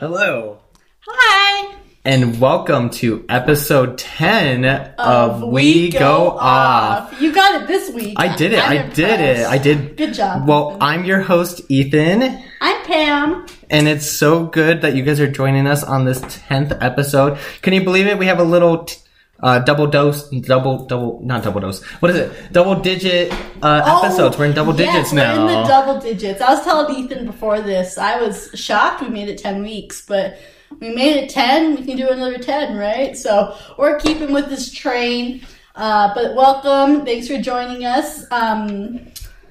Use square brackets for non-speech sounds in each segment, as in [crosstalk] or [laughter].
Hello, Hi. and welcome to episode 10 of, We, Go, Off. You got it this week. I did it. I'm I did it. impressed. I did. Good job. Well, I'm your host, Ethan, I'm Pam. and it's so good that you guys are joining us on this 10th episode. Can you believe it? We have a little t- uh, double dose, double, double, not double dose. What is it? Double digit uh, episodes. We're in double Oh, yes, digits We're now. in the double digits. I was telling Ethan before this, I was shocked we made it 10 weeks, but we made it 10. We can do another 10, right? So we're keeping with this train. Uh, but welcome. Thanks for joining us. Um,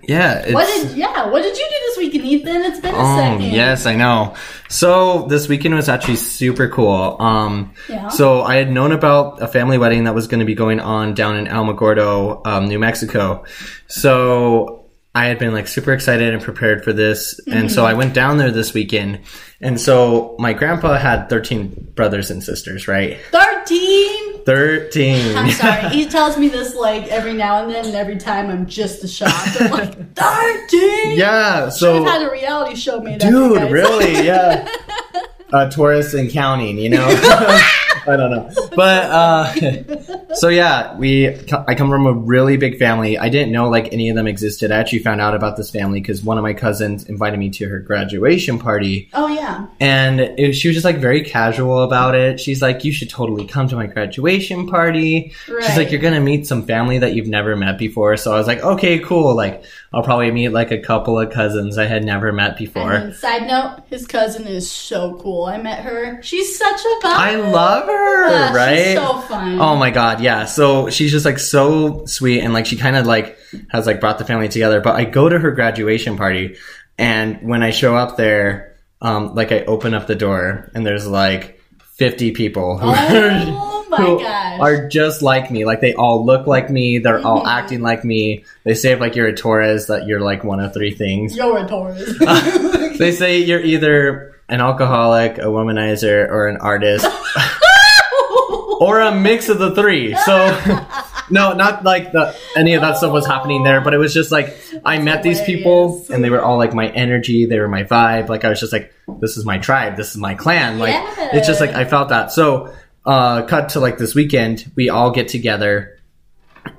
yeah. It's, what did, yeah, what did you do this weekend, Ethan? It's been a Oh second. yes, I know. So this weekend was actually super cool. Um, Yeah. so I had known about a family wedding that was going to be going on down in Alamogordo, um, New Mexico. So I had been like super excited and prepared for this, and so I went down there this weekend. And so my grandpa had thirteen brothers and sisters, right? 13. Thirteen. I'm [laughs] sorry. He tells me this like every now and then, and every time I'm just shocked. I'm like, [laughs] 13? yeah. So We've had a reality show made. Dude, really? Yeah. [laughs] uh, Taurus and counting, you know. I don't know, [laughs] but uh, [laughs] so yeah, we. I come from a really big family. I didn't know like any of them existed. I actually found out about this family because one of my cousins invited me to her graduation party, Oh yeah. and it, she was just like very casual about it. She's like, "You should totally come to my graduation party." She's like, "You're gonna meet some family that you've never met before." So I was like, "Okay, cool." Like, I'll probably meet like a couple of cousins I had never met before. And side note, his cousin is so cool. I met her. She's such a vibe. I love her, Yeah, right? She's so fun. Oh my god, yeah. So she's just like so sweet and like she kind of like has like brought the family together. But I go to her graduation party and when I show up there, um, like I open up the door and there's like 50 people who, Oh [laughs] [laughs] who gosh. are just like me. Like they all look like me. They're all Mhm. acting like me. They say if like you're a Taurus that you're like one of three things. You're a Taurus. [laughs] They say you're either an alcoholic, a womanizer, or an artist. [laughs] or a mix of the three. So no, not like the any of that stuff was happening there, but it was just like I met these people and they were all like my energy, they were my vibe. Like I was just like, this is my tribe, this is my clan. Like Yeah. it's just like I felt that. So uh cut to like this weekend, we all get together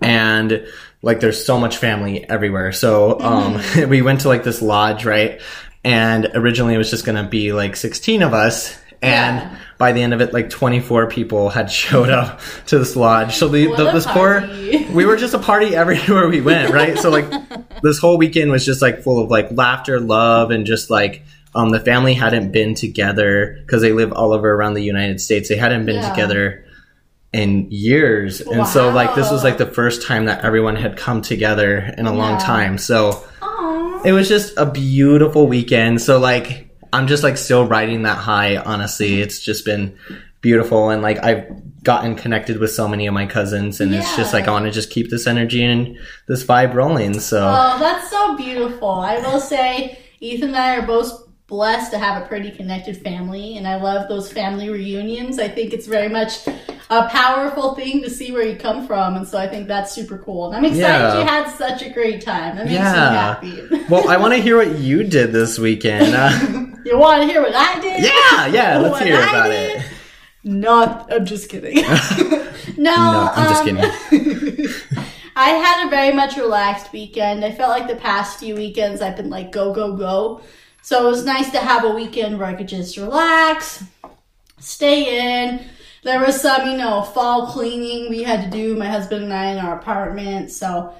and like there's so much family everywhere. So um [laughs] we went to like this lodge, right? And originally it was just gonna be like sixteen of us. And Yeah. by the end of it, like 24 people had [laughs] showed up to this lodge. So the, the this poor, we were just a party [laughs] everywhere we went, right? So like this whole weekend was just like full of like laughter, love, and just like um the family hadn't been together because they live all over around the United States. They hadn't been Yeah. together in years, and so like this was like the first time that everyone had come together in a long time. So Aw. it was just a beautiful weekend. So like I'm just like still riding that high, honestly. It's just been beautiful and like I've gotten connected with so many of my cousins and it's just like I want to just keep this energy and this vibe rolling. So Oh, that's so beautiful. I will say, Ethan and I are both blessed to have a pretty connected family, and I love those family reunions. I think it's very much a powerful thing to see where you come from, and so I think that's super cool. And I'm excited Yeah. you had such a great time. That makes Yeah. me happy. [laughs] well, I want to hear what you did this weekend. Uh, [laughs] you want to hear what I did? yeah, yeah, [laughs] let's What hear I about did? it. Not. I'm just kidding. no, No, I'm just um, kidding. I had a very much relaxed weekend. I felt like the past few weekends I've been like go go go. So it was nice to have a weekend where I could just relax, stay in. There was some, you know, fall cleaning we had to do, my husband and I in our apartment. So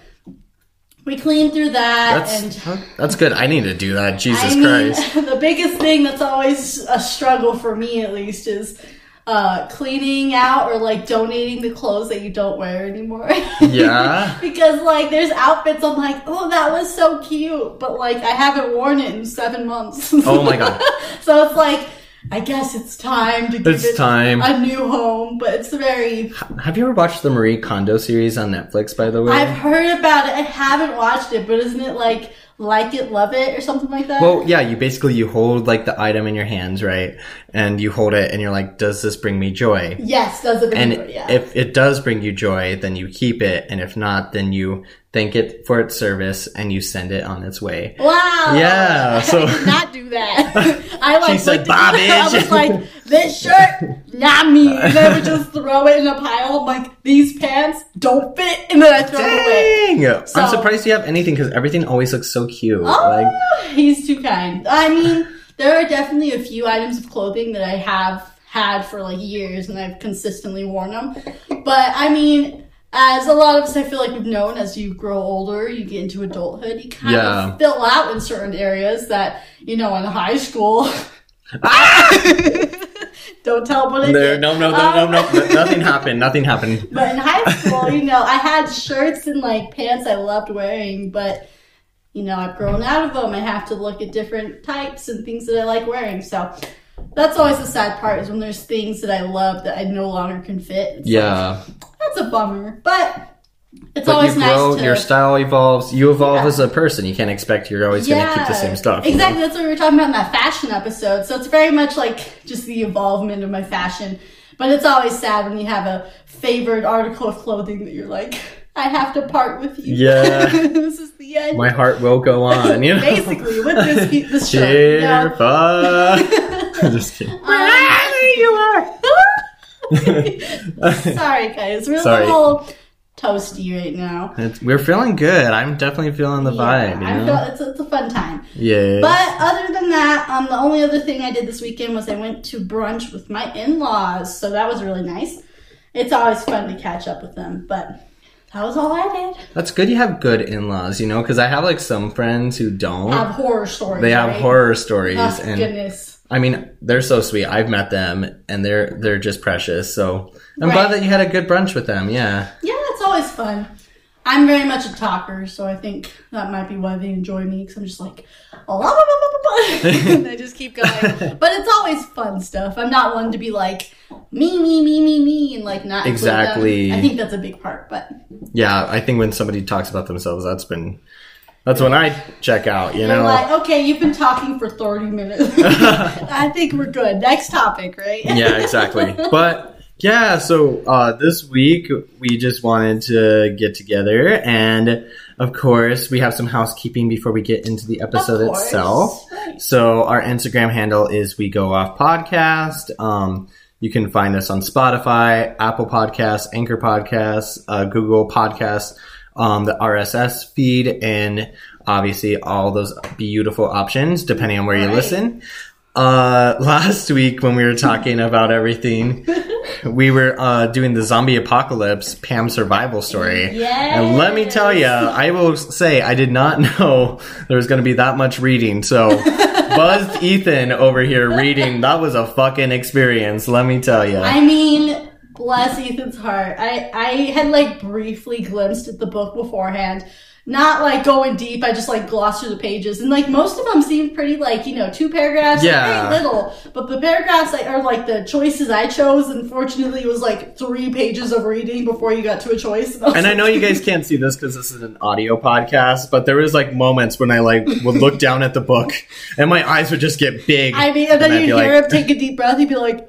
we cleaned through that That's and that's good. I need to do that. Jesus I mean, Christ. [laughs] the biggest thing that's always a struggle for me, at least, is uh, cleaning out or like donating the clothes that you don't wear anymore. [laughs] Yeah. because like there's outfits I'm like, oh, that was so cute, but like I haven't worn it in seven months. Oh my God. [laughs] so it's like. I guess it's time to give It's it time. a new home, but it's very. Have you ever watched the Marie Kondo series on Netflix? By the way, I've heard about it. I haven't watched it, but isn't it like like it, love it, or something like that. Well, yeah, you basically you hold like the item in your hands, right? And you hold it and you're like, does this bring me joy? yes, does it And bring joy? Yeah. if it does bring you joy, then you keep it, and if not, then you thank it for its service and you send it on its way. Wow. Yeah, [laughs] so- I did not do that. [laughs] I like She said, at I "Bobby." was like, [laughs] this shirt, not me. And I would [laughs] just throw it in a pile. I'm like, these pants don't fit, and then I throw it away. Dang! So- I'm surprised you have anything because everything always looks so cute. Oh, Like, he's too kind. I mean, there are definitely a few items of clothing that I have had for like years, and I've consistently worn them. But I mean. As a lot of us, I feel like we've known, as you grow older, you get into adulthood, you kind Yeah. of fill out in certain areas that, you know, in high school, ah! [laughs] Don't tell what There, no, no, no, Um, no, [laughs] no, nothing happened. Nothing happened. But in high school, you know, I had shirts and like pants I loved wearing, but you know, I've grown out of them. I have to look at different types and things that I like wearing. So that's always the sad part is when there's things that I love that I no longer can fit. It's Yeah, like, that's a bummer, but it's but always you grow. nice to Your style evolves. You evolve Yeah. as a person. You can't expect you're always going to keep the same stuff. you know? Exactly. That's what we were talking about in that fashion episode. So it's very much like just the evolvement of my fashion. But it's always sad when you have a favored article of clothing that you're like, I have to part with you. Yeah. [laughs] this is the end. My heart will go [laughs] on. You know. Basically, with this [laughs] this shirt. you know? Cheer, fuck. Just kidding. Wherever you are. Sorry, guys. We're Sorry. a little toasty right now. It's, we're feeling good. I'm definitely feeling the Yeah, vibe. You I feel it's, it's a fun time. yeah. But other than that, um, the only other thing I did this weekend was I went to brunch with my in-laws, so that was really nice. It's always fun to catch up with them, but that was all I did. That's good. You have good in-laws, you know, because I have like some friends who don't. Have horror stories. they have right? horror stories, Oh and goodness. I mean, they're so sweet. I've met them, and they're they're just precious. So I'm Right. glad that you had a good brunch with them. Yeah. Yeah, always fun. I'm very much a talker, so I think that might be why they enjoy me because I'm just like, "Oh, blah, blah, blah, blah, blah," [laughs] and I just keep going. [laughs] But it's always fun stuff. I'm not one to be like me, me, me, me, me, and like not. Exactly. I think that's a big part, but Yeah, I think when somebody talks about themselves, that's been that's when I check out. You know. like, okay, you've been talking for 30 minutes. [laughs] I think we're good. Next topic, right? yeah, exactly. But yeah, so uh, this week we just wanted to get together, and of course we have some housekeeping before we get into the episode itself. So our Instagram handle is We Go Off Podcast. Um, you can find us on Spotify, Apple Podcasts, Anchor Podcasts, uh, Google Podcasts, um, the RSS feed, and obviously all those beautiful options depending on where you listen. Uh, [laughs] last week when we were talking about everything, [laughs] we were uh, doing the zombie apocalypse Pam survival story. Yes. And let me tell you, I will say I did not [laughs] know there was going to be that much reading. So, buzzed Ethan over here reading. That was a fucking experience. Let me tell you. I mean, bless Ethan's heart. I, I had like briefly glimpsed at the book beforehand. Not like going deep, I just like glossed through the pages. And like most of them seemed pretty like, you know, two paragraphs, Yeah. very little. But the paragraphs like, are like the choices I chose. Unfortunately, it was like three pages of reading before you got to a choice. [laughs] And I like, know you guys can't see this because this is an audio podcast, but there was like moments when I like would look down at the book and my eyes would just get big. I mean, and then you hear like- him take a deep breath, he'd be like.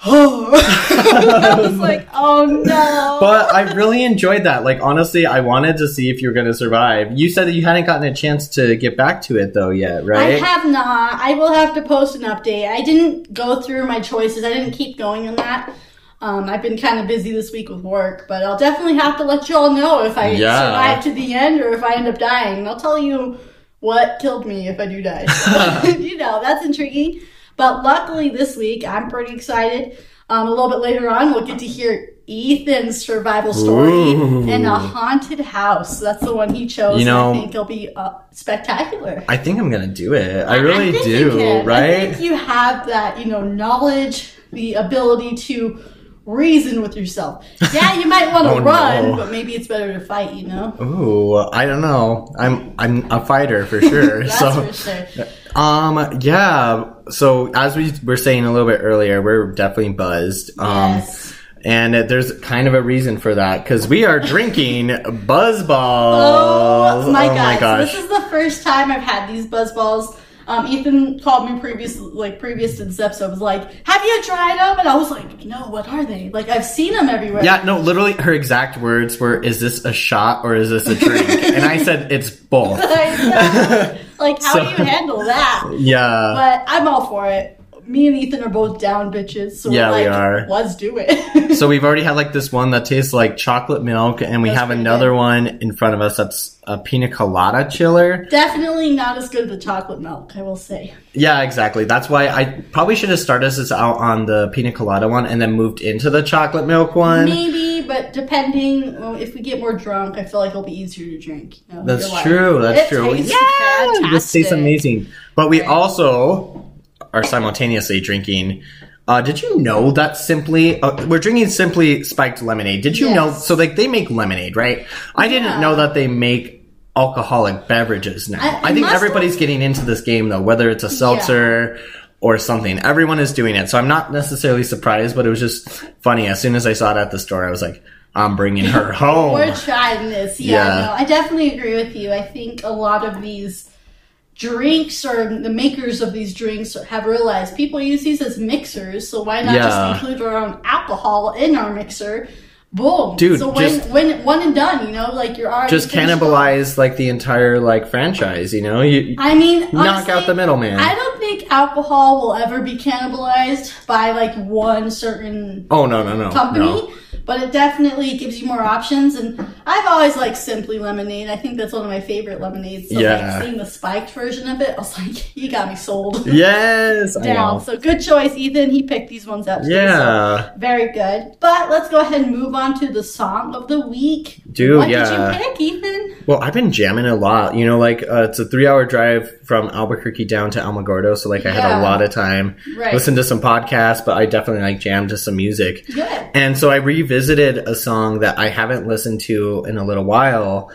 [gasps] [laughs] I was like, oh no. But I really enjoyed that. Like honestly, I wanted to see if you were going to survive. You said that you hadn't gotten a chance to get back to it though yet, right? I have not. I will have to post an update. I didn't go through my choices. I didn't keep going on that. Um, I've been kind of busy this week with work, but I'll definitely have to let you all know if I Yeah. survive to the end or if I end up dying. I'll tell you what killed me if I do die. [laughs] [laughs] you know, that's intriguing. But luckily this week, I'm pretty excited. Um, a little bit later on, we'll get to hear Ethan's survival story Ooh. in a haunted house. That's the one he chose. You know- I think it'll be uh, spectacular. I think I'm going to do it. I really think do, can. I right? think you have that, you know, knowledge, the ability to reason with yourself. Yeah, you might want to [laughs] Oh, run, no. but maybe it's better to fight. You know, Ooh, I don't know. I'm I'm a fighter for sure. [laughs] that's so for sure. [laughs] Um, yeah. So as we were saying a little bit earlier, we're definitely buzzed. Um, yes. And uh, there's kind of a reason for that because we are drinking [laughs] Buzz Oh Balls. my oh god! my gosh. So this is the first time I've had these buzz balls. Um, Ethan called me previous, like previous to this episode, was like, "Have you tried them?" And I was like, "No, what are they?" Like I've seen them everywhere. yeah, no, literally her exact words were, is this a shot or is this a drink? [laughs] and I said, it's both. [laughs] Like how [laughs] So- do you handle that? Yeah. But I'm all for it. Me and Ethan are both down bitches, so Yeah, we're we like, are. let's do it. [laughs] So we've already had like this one that tastes like chocolate milk, and we That's have another good. one in front of us that's a pina colada chiller. Definitely not as good as the chocolate milk, I will say. Yeah, exactly. That's why I probably should have started this out on the pina colada one and then moved into the chocolate milk one. Maybe, but depending well, if we get more drunk, I feel like it'll be easier to drink. You know, That's true. That's "It true. tastes This tastes amazing. But we also are simultaneously drinking. Uh, did you know that simply uh, we're drinking simply spiked lemonade? Did you Yes. know? So like they make lemonade, right? I didn't Yeah. know that they make alcoholic beverages now. I- I, think everybody's getting into this game though, whether it's a seltzer or something. Everyone is doing it, so I'm not necessarily surprised. But it was just funny. As soon as I saw it at the store, I was like, I'm bringing her [laughs] home. We're trying this. Yeah, Yeah. no, I definitely agree with you. I think a lot of these drinks or the makers of these drinks have realized people use these as mixers, so why not Yeah. just include our own alcohol in our mixer? Boom, Dude, So when just- when one and done, you know, like you're already just cannibalize like the entire like franchise. You know, you I mean, knock honestly, out the middleman. I don't think alcohol will ever be cannibalized by like one certain Oh no no no company, no. But it definitely gives you more options. And I've always liked Simply Lemonade. I think that's one of my favorite lemonades. So Yeah. like seeing the spiked version of it, I was like, [laughs] you got me sold. Yes, Down. So good choice, Ethan. He picked these ones up. too, so Yeah, very good. But let's go ahead and move on to the song of the week. Dude, What yeah. did you pick, Ethan? well, I've been jamming a lot. You know, like uh, it's a three-hour drive from Albuquerque down to Alamogordo, so like I had a lot of time. Right. Listen to some podcasts, but I definitely like jammed to some music. Good. And so I revisited a song that I haven't listened to in a little while.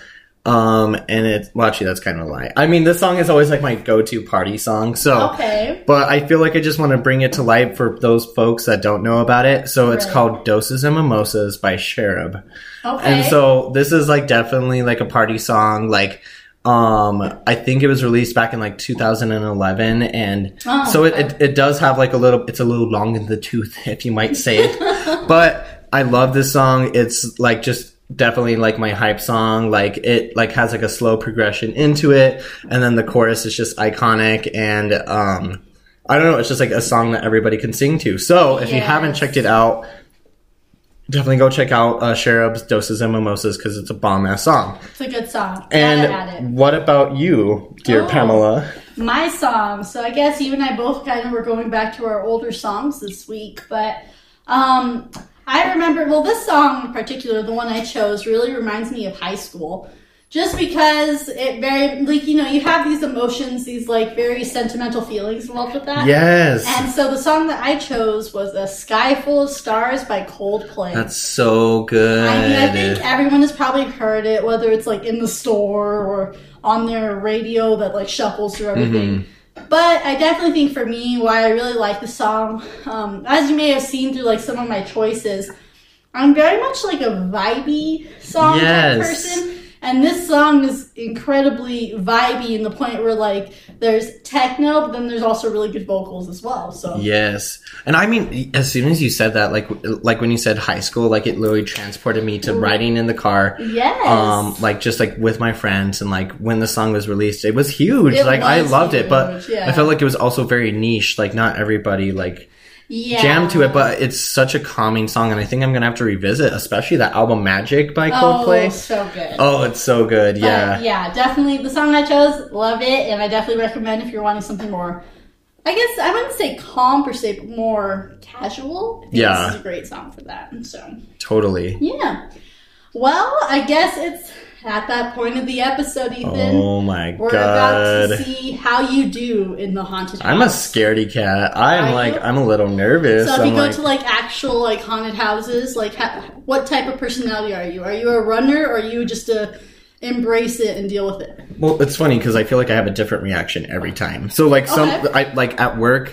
Um, and it, well, actually, that's kind of a lie. I mean, this song is always like my go-to party song. So, Okay. but I feel like I just want to bring it to light for those folks that don't know about it. So it's Right. called Doses and Mimosas by Cherub. Okay. And so this is like definitely like a party song. Like, um, I think it was released back in like 2011, and Oh, so it, it it does have like a little. It's a little long in the tooth, [laughs] if you might say. It. [laughs] But I love this song. It's like just definitely like my hype song. Like it like has like a slow progression into it, and then the chorus is just iconic and um. I don't know. It's just like a song that everybody can sing to. So if you haven't checked it out, definitely go check out uh, Cherub's Doses and Mimosas because it's a bomb ass song. it's a good song. Gotta add it. And what about you, dear Oh. Pamela? my song. So I guess you and I both kind of were going back to our older songs this week, but um, I remember. Well, this song in particular, the one I chose, really reminds me of high school. Just because it very like you know you have these emotions, these like very sentimental feelings involved with that. Yes. And so the song that I chose was "A Sky Full of Stars" by Coldplay. That's so good. I mean, I think everyone has probably heard it, whether it's like in the store or on their radio that like shuffles through everything. Mm-hmm. But I definitely think for me, why I really like the song, um, as you may have seen through like some of my choices, I'm very much like a vibey song Yes. type person. And this song is incredibly vibey in the point where like there's techno, but then there's also really good vocals as well. So Yes, and I mean, as soon as you said that, like, like when you said high school, like it literally transported me to riding in the car, yes, um, like just like with my friends, and like when the song was released, it was huge. It like I was loved it, but yeah. I felt like it was also very niche. Like not everybody like yeah. jammed to it, but it's such a calming song, and I think I'm gonna have to revisit, especially that album Magic by oh, Coldplay. Oh, so good. Oh, it's so good. But, Yeah. yeah, definitely the song I chose, love it, and I definitely recommend if you're wanting something more. I guess I wouldn't say calm per se, but more casual. Yeah. this is a great song for that. So Totally. yeah. Well, I guess it's at that point of the episode, Ethan. Oh my god. We're about to see how you do in the haunted house. I'm a scaredy cat. I'm Are like you? I'm a little nervous. So if I'm you go like, to like actual like haunted houses, like ha- what type of personality are you? Are you a runner or are you just a embrace it and deal with it? Well, it's funny because I feel like I have a different reaction every time. So like some, Okay. I like at work,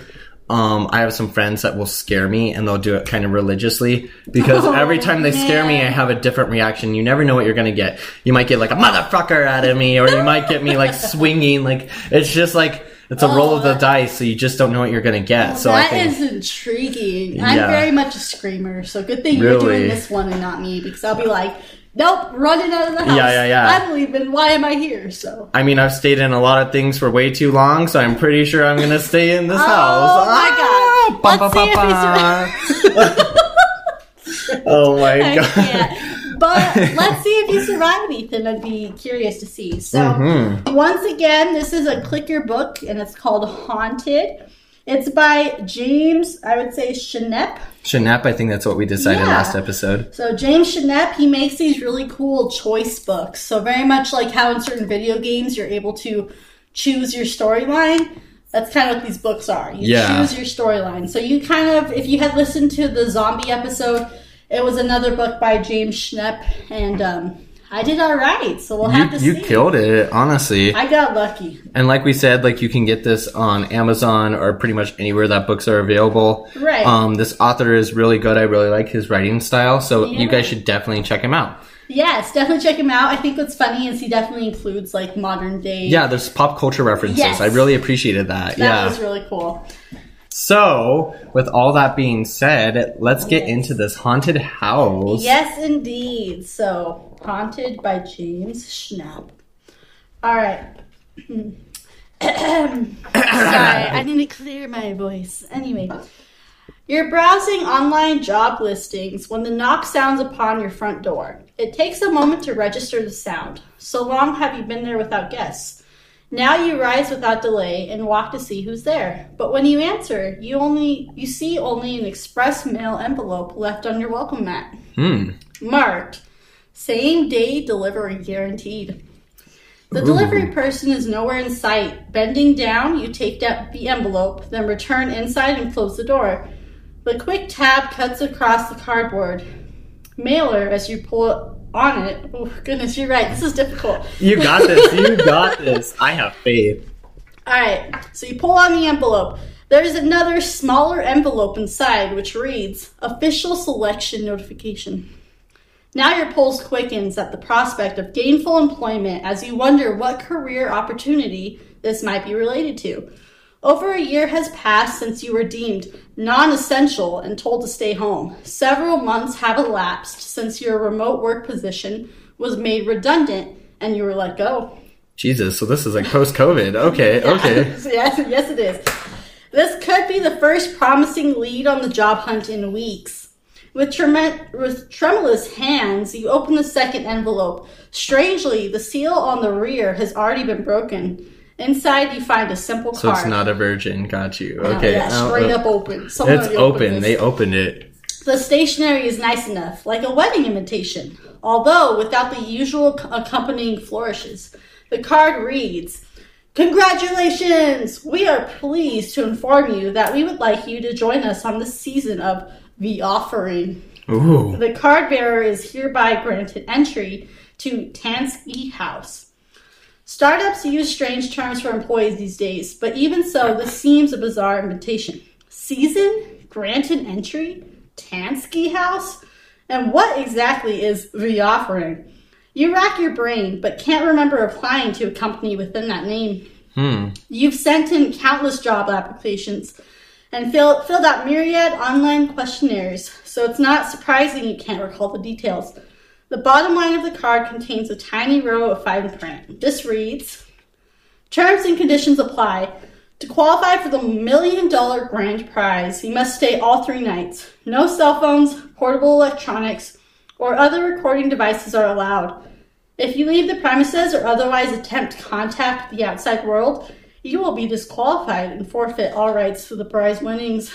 um, I have some friends that will scare me and they'll do it kind of religiously because Oh, every time they scare me, I have a different reaction. You never know what you're gonna get. You might get like a motherfucker out of me, or you might get me like [laughs] swinging. Like it's just like it's a roll of the Oh. dice, so you just don't know what you're gonna get. so I that think is intriguing. I'm very much a screamer, so good thing you're doing this one and not me because I'll be like, nope, running out of the house. Yeah, yeah, yeah. I'm leaving. Why am I here? So. I mean, I've stayed in a lot of things for way too long, so I'm pretty sure I'm gonna stay in this house. Oh my Ah, God. ba, Let's ba, see ba, ba. [laughs] oh my god. But let's see if you survive, Ethan. I'd be curious to see. So, Mhm. once again, this is a clicker book, and it's called Haunted. It's by James, I would say, Schannep. Schannep, I think that's what we decided Yeah. last episode. So James Schannep, he makes these really cool choice books. So very much like how in certain video games you're able to choose your storyline. That's kind of what these books are. You Yeah. choose your storyline. So you kind of, if you had listened to the zombie episode, it was another book by James Schannep, and um, I did all right. So we'll You, have to you see. killed it, honestly. I got lucky. And like we said, like you can get this on Amazon or pretty much anywhere that books are available. Right. Um, this author is really good. I really like his writing style, so you guys should definitely check him out. Yes, definitely check him out. I think what's funny is he definitely includes like modern day. Yeah, there's pop culture references. Yes. I really appreciated that. Yeah, that yeah. was really cool. So, with all that being said, let's get into this haunted house. Yes, indeed. So, Haunted by James Schannep. All right. [clears throat] Sorry, I need to clear my voice. Anyway, you're browsing online job listings when the knock sounds upon your front door. It takes a moment to register the sound. So long have you been there without guests. Now you rise without delay and walk to see who's there. But when you answer, you only you see only an express mail envelope left on your welcome mat Hmm. marked same day delivery guaranteed. The delivery person is nowhere in sight. Bending down, you take out the envelope, then return inside and close the door. The quick tab cuts across the cardboard mailer as you pull it on it. Oh, goodness, you're right. This is difficult. You got this. You got this. I have faith. All right, so you pull on the envelope. There's another smaller envelope inside which reads Official Selection Notification. Now your pulse quickens at the prospect of gainful employment as you wonder what career opportunity this might be related to. Over a year has passed since you were deemed non essential and told to stay home. Several months have elapsed since your remote work position was made redundant and you were let go. Jesus, so this is like post COVID. Okay, [laughs] okay. [laughs] yes, yes, it is. This could be the first promising lead on the job hunt in weeks. With, trem- with tremulous hands, you open the second envelope. Strangely, the seal on the rear has already been broken. Inside, you find a simple So card. So it's not a virgin. Got you. Okay. yeah, straight oh. up open. Someone It's open. this. They opened it. The stationery is nice enough, like a wedding invitation, although without the usual accompanying flourishes. The card reads Congratulations! We are pleased to inform you that we would like you to join us on the season of The Offering. Ooh. The card bearer is hereby granted entry to Tansky House. Startups use strange terms for employees these days, but even so, this seems a bizarre invitation. Season? Granted entry? Tansky House? And what exactly is the offering? You rack your brain, but can't remember applying to a company within that name. Hmm. You've sent in countless job applications and fill, filled out myriad online questionnaires, so it's not surprising you can't recall the details. The bottom line of the card contains a tiny row of fine print. This reads Terms and conditions apply. To qualify for the million dollar grand prize, you must stay all three nights. No cell phones, portable electronics, or other recording devices are allowed. If you leave the premises or otherwise attempt contact with the outside world, you will be disqualified and forfeit all rights to the prize winnings.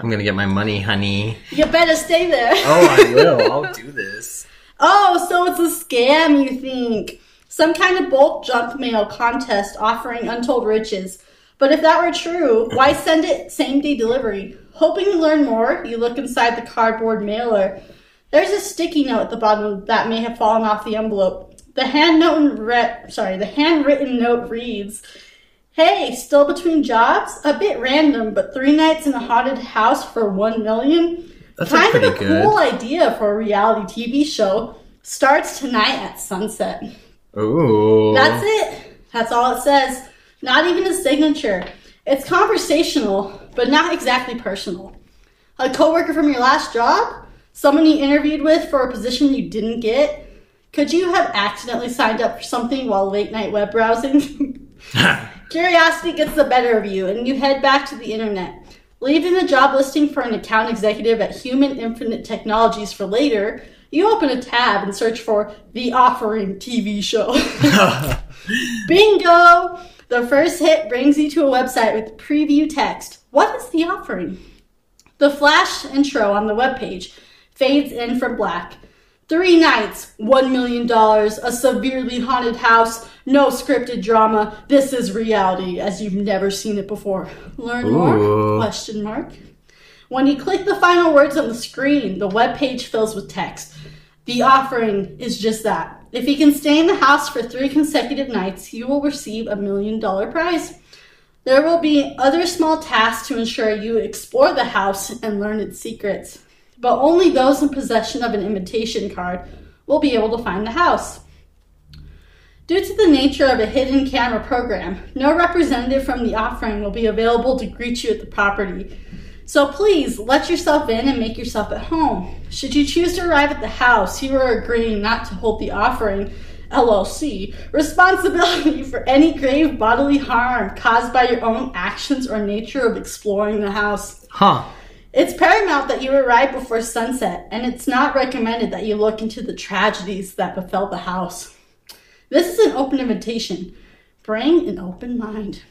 I'm gonna get my money, honey. You better stay there. Oh, I will. [laughs] I'll do this. Oh, so it's a scam, you think? Some kind of bulk junk mail contest offering untold riches. But if that were true, why send it same day delivery? Hoping to learn more, you look inside the cardboard mailer. There's a sticky note at the bottom that may have fallen off the envelope. The hand note re- sorry, the handwritten note reads, Hey, still between jobs? A bit random, but three nights in a haunted house for one million? That's kind of a good. cool idea for a reality TV show. Starts tonight at sunset. Ooh. That's it. That's all it says. Not even a signature. It's conversational, but not exactly personal. A coworker from your last job? Someone you interviewed with for a position you didn't get? Could you have accidentally signed up for something while late night web browsing? [laughs] [laughs] Curiosity gets the better of you, and you head back to the internet. Leaving the job listing for an account executive at Human Infinite Technologies for later, you open a tab and search for The Offering TV show. [laughs] [laughs] Bingo! The first hit brings you to a website with preview text. What is the offering? The flash intro on the webpage fades in from black. Three nights, $1 million, a severely haunted house, no scripted drama. This is reality as you've never seen it before. Learn more? Question mark. When you click the final words on the screen, the web page fills with text. The offering is just that. If you can stay in the house for three consecutive nights, you will receive a million dollar prize. There will be other small tasks to ensure you explore the house and learn its secrets, but only those in possession of an invitation card will be able to find the house. Due to the nature of a hidden camera program, no representative from the offering will be available to greet you at the property. So please let yourself in and make yourself at home. Should you choose to arrive at the house, you are agreeing not to hold the offering LLC responsibility [laughs] for any grave bodily harm caused by your own actions or nature of exploring the house. Huh. It's paramount that you arrive before sunset, and it's not recommended that you look into the tragedies that befell the house. This is an open invitation. Bring an open mind.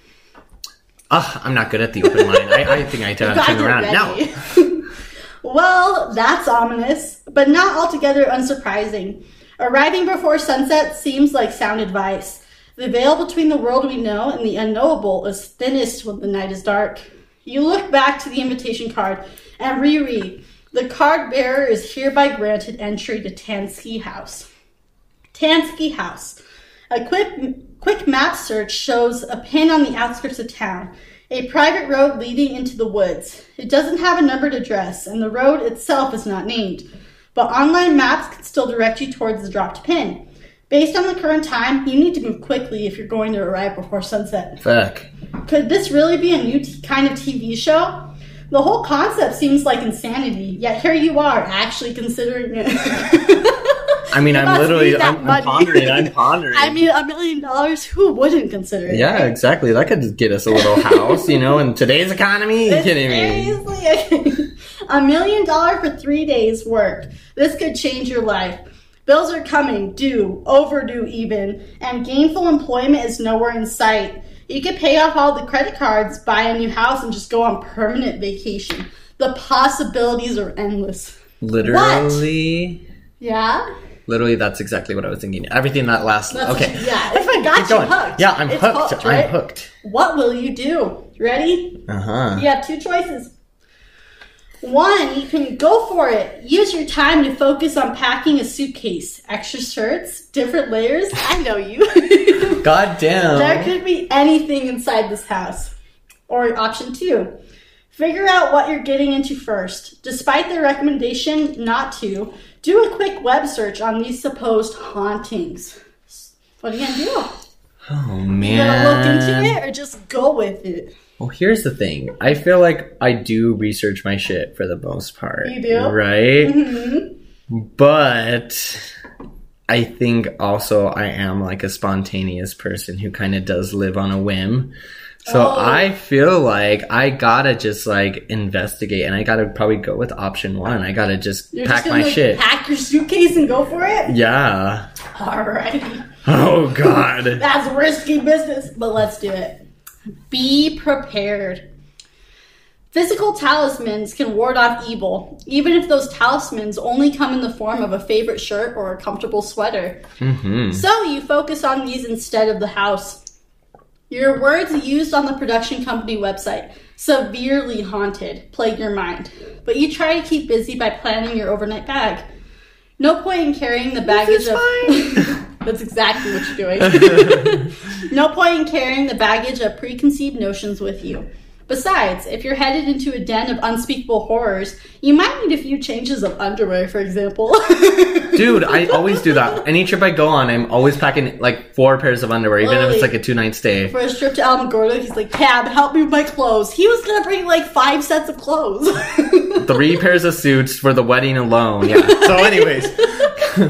Ugh, I'm not good at the open line. I, I think I [laughs] turn, turn around. No. ready. [laughs] well, that's ominous, but not altogether unsurprising. Arriving before sunset seems like sound advice. The veil between the world we know and the unknowable is thinnest when the night is dark. You look back to the invitation card and reread. The card bearer is hereby granted entry to Tansky House. Tansky House. A quick, quick map search shows a pin on the outskirts of town, a private road leading into the woods. It doesn't have a numbered address, and the road itself is not named, but online maps can still direct you towards the dropped pin. Based on the current time, you need to move quickly if you're going to arrive before sunset. Fuck. Could this really be a new t- kind of TV show? The whole concept seems like insanity, yet here you are actually considering it. [laughs] I mean, I'm literally, I'm, I'm pondering. I'm pondering. [laughs] I mean, a million dollars, who wouldn't consider it? yeah, exactly. That could get us a little house, you know, in today's economy. You kidding me? seriously [laughs] a million dollar for three days work. This could change your life. Bills are coming, due, overdue even, and gainful employment is nowhere in sight. You could pay off all the credit cards, buy a new house, and just go on permanent vacation. The possibilities are endless. Literally. Yeah? Literally, that's exactly what I was thinking. Everything that last. That's- okay. Yeah, if I got Keep you going. hooked. Yeah, I'm it's hooked. right? I'm hooked. What will you do? Ready? Uh huh. You have two choices. One, you can go for it. Use your time to focus on packing a suitcase. Extra shirts, different layers. [laughs] I know you. [laughs] God damn. there could be anything inside this house. Or option two, figure out what you're getting into first. Despite the recommendation not to, do a quick web search on these supposed hauntings. What are you gonna do? oh man. You man. gonna look into it or just go with it? Well, here's the thing. I feel like I do research my shit for the most part. You do? Right? Mhm. But I think also I am like a spontaneous person who kind of does live on a whim. So Oh. I feel like I gotta just like investigate and I gotta probably go with option one. I gotta just You're pack just my like, shit. pack your suitcase and go for it? yeah. Alrighty. [laughs] Oh god. That's risky business, but let's do it. Be prepared. Physical talismans can ward off evil, even if those talismans only come in the form of a favorite shirt or a comfortable sweater. hmm So you focus on these instead of the house. Your words used on the production company website, severely haunted, plague your mind. But you try to keep busy by planning your overnight bag. No point in carrying the baggage is of [laughs] That's exactly what you're doing. [laughs] no point in carrying the baggage of preconceived notions with you. Besides, if you're headed into a den of unspeakable horrors, you might need a few changes of underwear, for example. [laughs] Dude, I always do that. Any trip I go on, I'm always packing like four pairs of underwear, even if it's like a two night stay. For his trip to Alamogordo, he's like, Cab, help me with my clothes. He was gonna bring like five sets of clothes. [laughs] Three pairs of suits for the wedding alone. Yeah. So, anyways,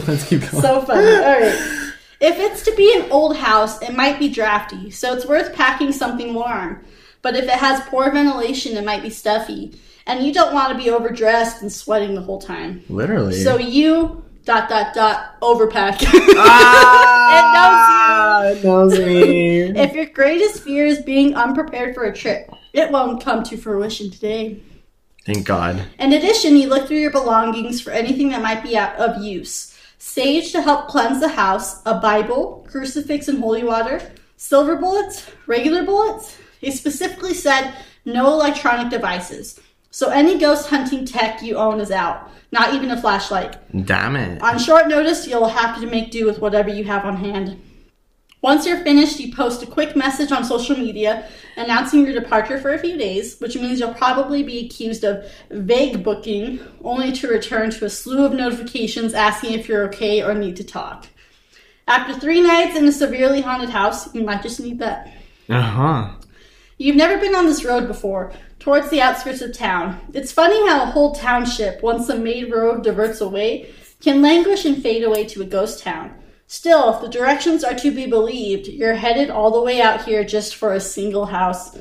let's keep going. so funny. Alright. If it's to be an old house, it might be drafty, so it's worth packing something warm. But if it has poor ventilation, it might be stuffy. And you don't want to be overdressed and sweating the whole time. Literally. So you dot dot dot overpack. [laughs] ah, it knows you. It knows me. [laughs] if your greatest fear is being unprepared for a trip, it won't come to fruition today. Thank God. In addition, you look through your belongings for anything that might be out of use. Sage to help cleanse the house, a Bible, crucifix and holy water, silver bullets, regular bullets. He specifically said no electronic devices. So any ghost hunting tech you own is out, not even a flashlight. Damn it. On short notice, you'll have to make do with whatever you have on hand. Once you're finished, you post a quick message on social media announcing your departure for a few days, which means you'll probably be accused of vague booking, only to return to a slew of notifications asking if you're okay or need to talk. After three nights in a severely haunted house, you might just need that. Uh huh. You've never been on this road before, towards the outskirts of town. It's funny how a whole township, once the main road diverts away, can languish and fade away to a ghost town. Still, if the directions are to be believed, you're headed all the way out here just for a single house.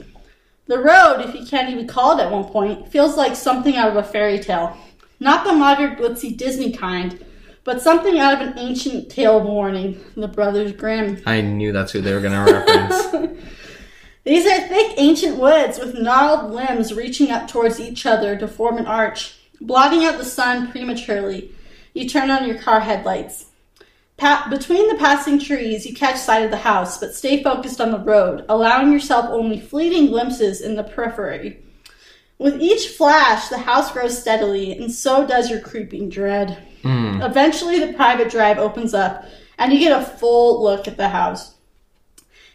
The road, if you can't even call it at one point, feels like something out of a fairy tale. Not the modern glitzy Disney kind, but something out of an ancient tale of warning, the Brothers Grimm. I knew that's who they were going to reference. [laughs] These are thick ancient woods with gnarled limbs reaching up towards each other to form an arch, blotting out the sun prematurely. You turn on your car headlights. Pa- between the passing trees, you catch sight of the house, but stay focused on the road, allowing yourself only fleeting glimpses in the periphery. With each flash, the house grows steadily, and so does your creeping dread. Hmm. Eventually, the private drive opens up, and you get a full look at the house.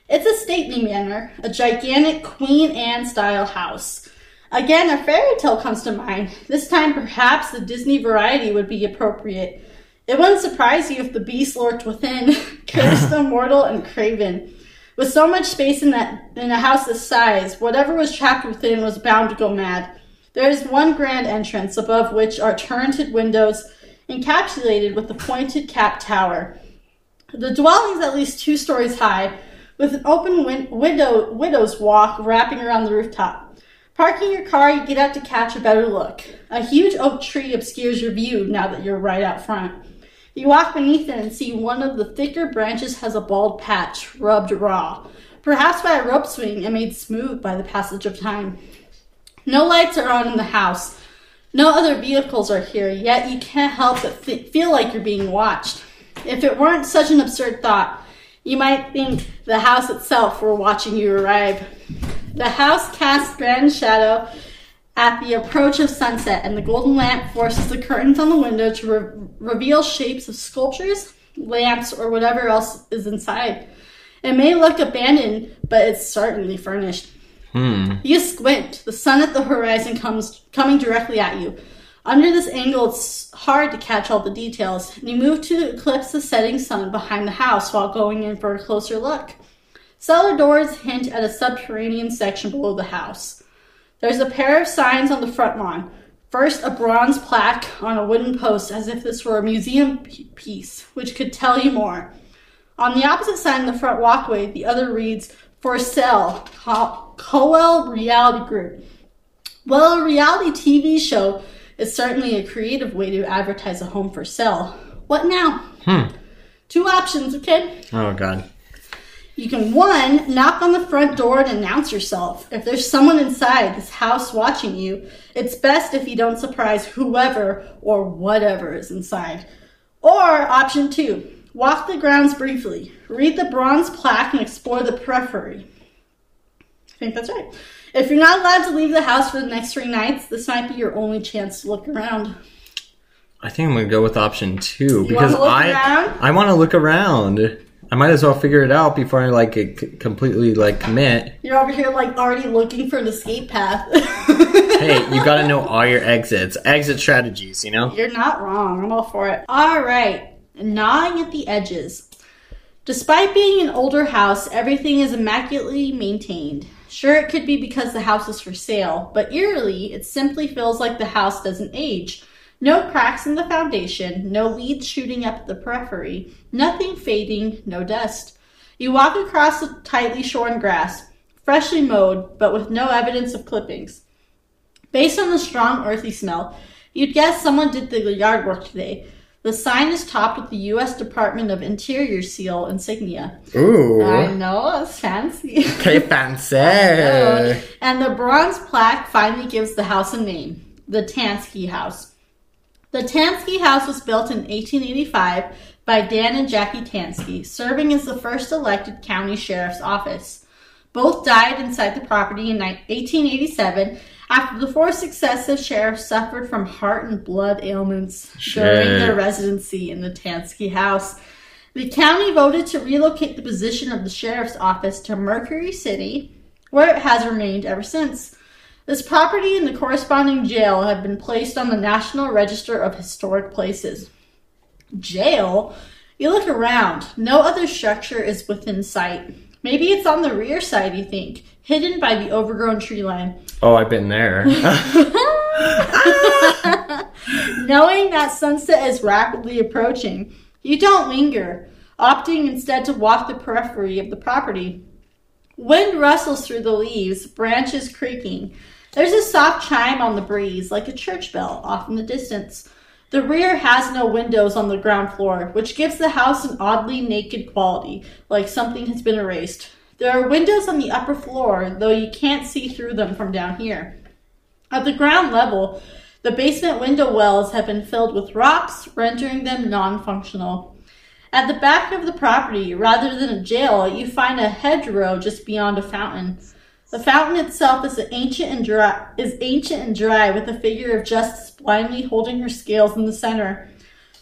It's a stately manor, a gigantic Queen Anne style house. Again, a fairy tale comes to mind. This time, perhaps the Disney variety would be appropriate. It wouldn't surprise you if the beast lurked within, [laughs] cursed, immortal, and craven. With so much space in that in a house this size, whatever was trapped within was bound to go mad. There is one grand entrance above which are turreted windows encapsulated with a pointed cap tower. The dwelling is at least two stories high, with an open win- window widow's walk wrapping around the rooftop. Parking your car, you get out to catch a better look. A huge oak tree obscures your view now that you're right out front. You walk beneath it and see one of the thicker branches has a bald patch, rubbed raw, perhaps by a rope swing and made smooth by the passage of time. No lights are on in the house. No other vehicles are here, yet you can't help but fe- feel like you're being watched. If it weren't such an absurd thought, you might think the house itself were watching you arrive. The house casts grand shadow at the approach of sunset, and the golden lamp forces the curtains on the window to re- reveal shapes of sculptures, lamps, or whatever else is inside. It may look abandoned, but it's certainly furnished. Hmm. You squint. The sun at the horizon comes coming directly at you. Under this angle, it's hard to catch all the details, and you move to eclipse the setting sun behind the house while going in for a closer look. Cellar doors hint at a subterranean section below the house. There's a pair of signs on the front lawn. First, a bronze plaque on a wooden post, as if this were a museum piece, which could tell you more. On the opposite side of the front walkway, the other reads, For sale, Co- Coel Reality Group. Well, a reality TV show is certainly a creative way to advertise a home for sale. What now? Hmm. Two options, okay? Oh, God. You can one, knock on the front door and announce yourself. If there's someone inside this house watching you, it's best if you don't surprise whoever or whatever is inside. Or option two, walk the grounds briefly, read the bronze plaque and explore the periphery. I think that's right. If you're not allowed to leave the house for the next three nights, this might be your only chance to look around. I think I'm gonna go with option two You because look I around? I want to look around. I might as well figure it out before I like c- completely like commit. You're over here like already looking for an escape path. [laughs] Hey, you [laughs] got to know all your exits, exit strategies. You know. You're not wrong. I'm all for it. All right. Gnawing at the edges. Despite being an older house, everything is immaculately maintained. Sure, it could be because the house is for sale, but eerily, it simply feels like the house doesn't age. No cracks in the foundation, no weeds shooting up the periphery, nothing fading, no dust. You walk across the tightly shorn grass, freshly mowed, but with no evidence of clippings. Based on the strong earthy smell, you'd guess someone did the yard work today. The sign is topped with the U.S. Department of Interior seal insignia. Ooh. I know, it's fancy. Okay, fancy. [laughs] and the bronze plaque finally gives the house a name the Tansky House. The Tansky House was built in 1885 by Dan and Jackie Tansky, serving as the first elected county sheriff's office. Both died inside the property in 1887 after the four successive sheriffs suffered from heart and blood ailments during their residency in the Tansky House. The county voted to relocate the position of the sheriff's office to Mercury City, where it has remained ever since. This property and the corresponding jail have been placed on the National Register of Historic Places. Jail? You look around. No other structure is within sight. Maybe it's on the rear side, you think, hidden by the overgrown tree line. Oh, I've been there. [laughs] [laughs] Knowing that sunset is rapidly approaching, you don't linger, opting instead to walk the periphery of the property. Wind rustles through the leaves, branches creaking. There's a soft chime on the breeze, like a church bell off in the distance. The rear has no windows on the ground floor, which gives the house an oddly naked quality, like something has been erased. There are windows on the upper floor, though you can't see through them from down here. At the ground level, the basement window wells have been filled with rocks, rendering them non functional. At the back of the property, rather than a jail, you find a hedgerow just beyond a fountain. The fountain itself is ancient and dry, is ancient and dry, with a figure of Justice blindly holding her scales in the center.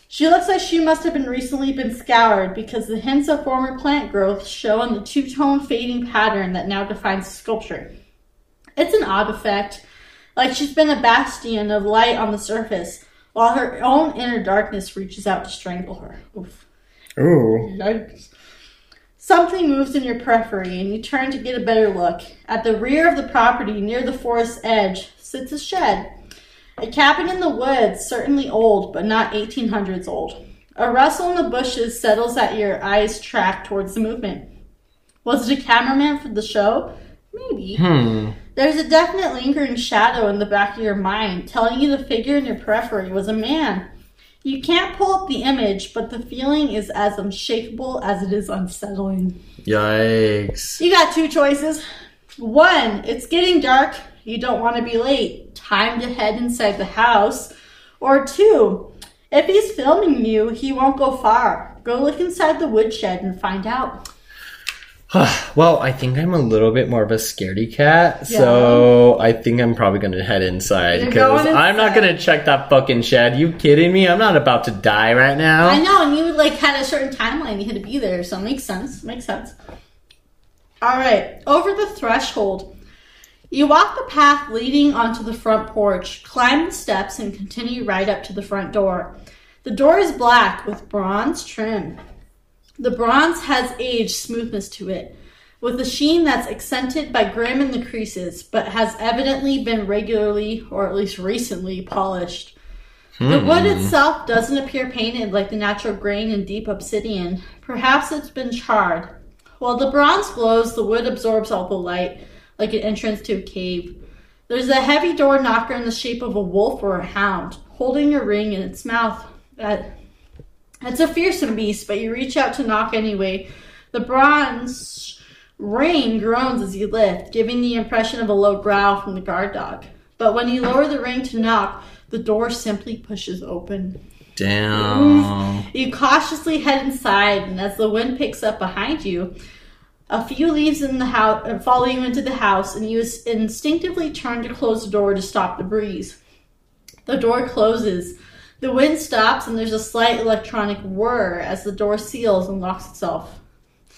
She looks like she must have been recently been scoured because the hints of former plant growth show in the two-tone fading pattern that now defines the sculpture. It's an odd effect, like she's been a bastion of light on the surface, while her own inner darkness reaches out to strangle her. Oof. Ooh. Yikes. Something moves in your periphery, and you turn to get a better look. At the rear of the property, near the forest's edge, sits a shed. A cabin in the woods, certainly old, but not 1800s old. A rustle in the bushes settles at your eyes track towards the movement. Was it a cameraman for the show? Maybe. Hmm. There's a definite lingering shadow in the back of your mind, telling you the figure in your periphery was a man. You can't pull up the image, but the feeling is as unshakable as it is unsettling. Yikes. You got two choices. One, it's getting dark, you don't want to be late, time to head inside the house. Or two, if he's filming you, he won't go far. Go look inside the woodshed and find out. [sighs] well, I think I'm a little bit more of a scaredy cat, so I think I'm probably gonna head inside because I'm not gonna check that fucking shed. You kidding me? I'm not about to die right now. I know, and you like had a certain timeline you had to be there, so it makes sense. Makes sense. All right, over the threshold, you walk the path leading onto the front porch, climb the steps, and continue right up to the front door. The door is black with bronze trim. The bronze has aged smoothness to it, with a sheen that's accented by grim in the creases, but has evidently been regularly, or at least recently, polished. The hmm. wood itself doesn't appear painted like the natural grain and deep obsidian. Perhaps it's been charred. While the bronze glows, the wood absorbs all the light, like an entrance to a cave. There's a heavy door knocker in the shape of a wolf or a hound, holding a ring in its mouth. That it's a fearsome beast, but you reach out to knock anyway. The bronze ring groans as you lift, giving the impression of a low growl from the guard dog. But when you lower the ring to knock, the door simply pushes open. Damn. [laughs] You cautiously head inside, and as the wind picks up behind you, a few leaves in the house uh, follow you into the house, and you instinctively turn to close the door to stop the breeze. The door closes. The wind stops and there's a slight electronic whir as the door seals and locks itself.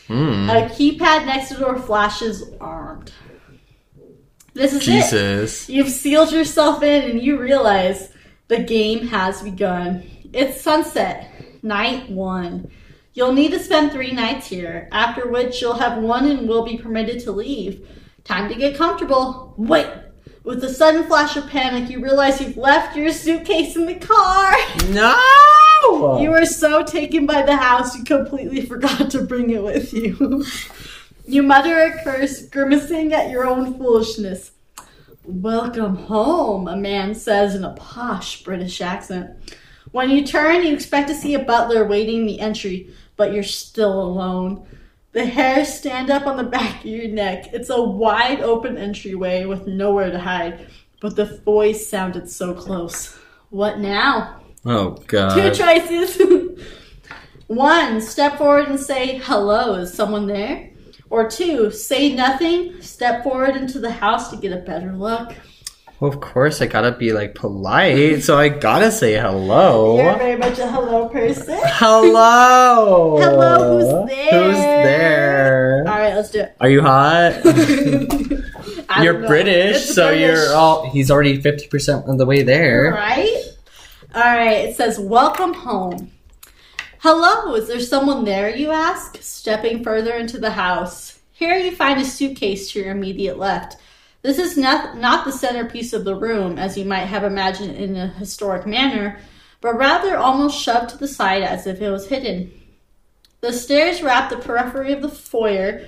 Hmm. A keypad next to the door flashes armed. This is it. Jesus. You've sealed yourself in and you realize the game has begun. It's sunset, night one. You'll need to spend three nights here, after which you'll have one and will be permitted to leave. Time to get comfortable. Wait! With a sudden flash of panic, you realize you've left your suitcase in the car. No! [laughs] You were so taken by the house, you completely forgot to bring it with you. [laughs] you mutter a curse, grimacing at your own foolishness. Welcome home, a man says in a posh British accent. When you turn, you expect to see a butler waiting in the entry, but you're still alone. The hairs stand up on the back of your neck. It's a wide open entryway with nowhere to hide, but the voice sounded so close. What now? Oh, god. Two choices. [laughs] One, step forward and say, hello, is someone there? Or two, say nothing, step forward into the house to get a better look. Well, of course I gotta be like polite, so I gotta say hello. You're very much a hello person. Hello. [laughs] Hello, who's there? Who's there? Alright, let's do it. Are you hot? [laughs] You're. British, It's so British. you're all. He's already fifty percent of the way there. Right? Alright, it says, welcome home. Hello, is there someone there, you ask, stepping further into the house. Here you find a suitcase to your immediate left. This is not, not the centerpiece of the room, as you might have imagined in a historic manner, but rather almost shoved to the side as if it was hidden. The stairs wrap the periphery of the foyer.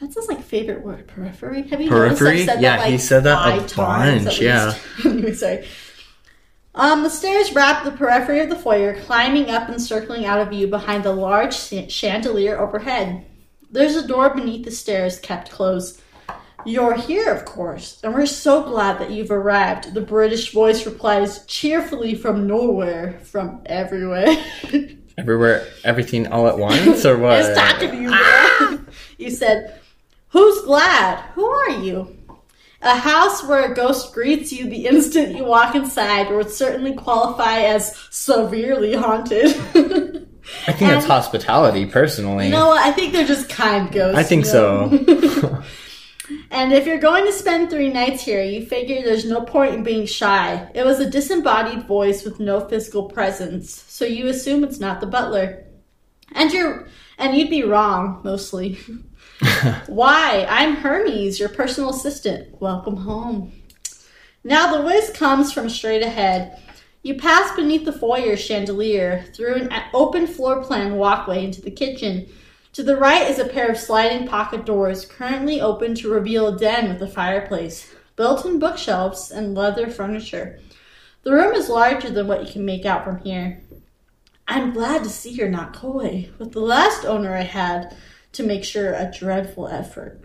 That sounds like favorite word, periphery. Have you noticed Periphery? I've said Yeah, that like he said that a bunch, yeah. [laughs] sorry. Um, the stairs wrap the periphery of the foyer, climbing up and circling out of view behind the large chandelier overhead. There's a door beneath the stairs kept closed. You're here, of course, and we're so glad that you've arrived. The British voice replies cheerfully from nowhere, from everywhere. [laughs] Everywhere, everything all at once, or what? it's talking to you, girl. [laughs] you said, Who's glad? Who are you? A house where a ghost greets you the instant you walk inside would certainly qualify as severely haunted. [laughs] I think that's hospitality, personally. No, I think they're just kind ghosts. I think you know? so. And if you're going to spend three nights here, you figure there's no point in being shy. It was a disembodied voice with no physical presence, so you assume it's not the butler. And you're and you'd be wrong, mostly. [laughs] Why? I'm Hermes, your personal assistant. Welcome home. Now the whiz comes from straight ahead. You pass beneath the foyer chandelier through an open floor plan walkway into the kitchen. To the right is a pair of sliding pocket doors, currently open to reveal a den with a fireplace, built in bookshelves, and leather furniture. The room is larger than what you can make out from here. I'm glad to see you're not coy. With the last owner I had to make sure a dreadful effort.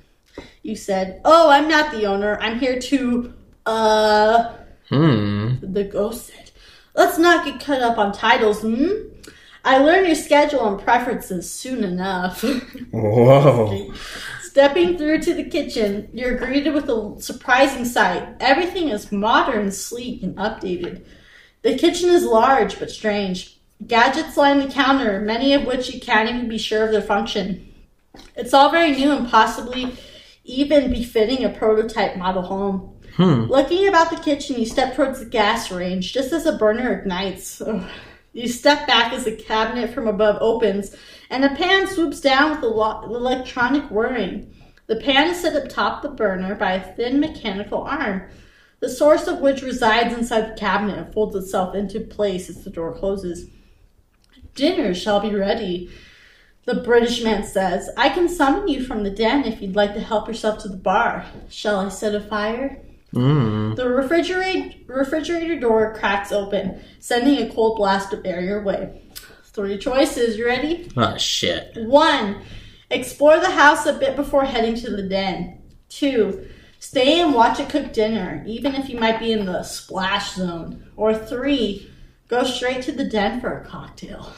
You said, Oh, I'm not the owner. I'm here to, uh, Hmm. the ghost said. Let's not get cut up on titles, hmm? I learn your schedule and preferences soon enough. [laughs] Whoa. Stepping through to the kitchen, you're greeted with a surprising sight. Everything is modern, sleek, and updated. The kitchen is large but strange. Gadgets line the counter, many of which you can't even be sure of their function. It's all very new and possibly even befitting a prototype model home. Hmm. Looking about the kitchen, you step towards the gas range just as a burner ignites. Ugh. You step back as the cabinet from above opens, and a pan swoops down with electronic whirring. The pan is set atop the burner by a thin mechanical arm, the source of which resides inside the cabinet and folds itself into place as the door closes. Dinner shall be ready, the British man says. I can summon you from the den if you'd like to help yourself to the bar. Shall I set a fire? Hmm. The refrigerator, refrigerator door cracks open, sending a cold blast of air your way. Three choices. You ready? Oh shit. One, explore the house a bit before heading to the den. Two, stay and watch it cook dinner, even if you might be in the splash zone. Or three, go straight to the den for a cocktail.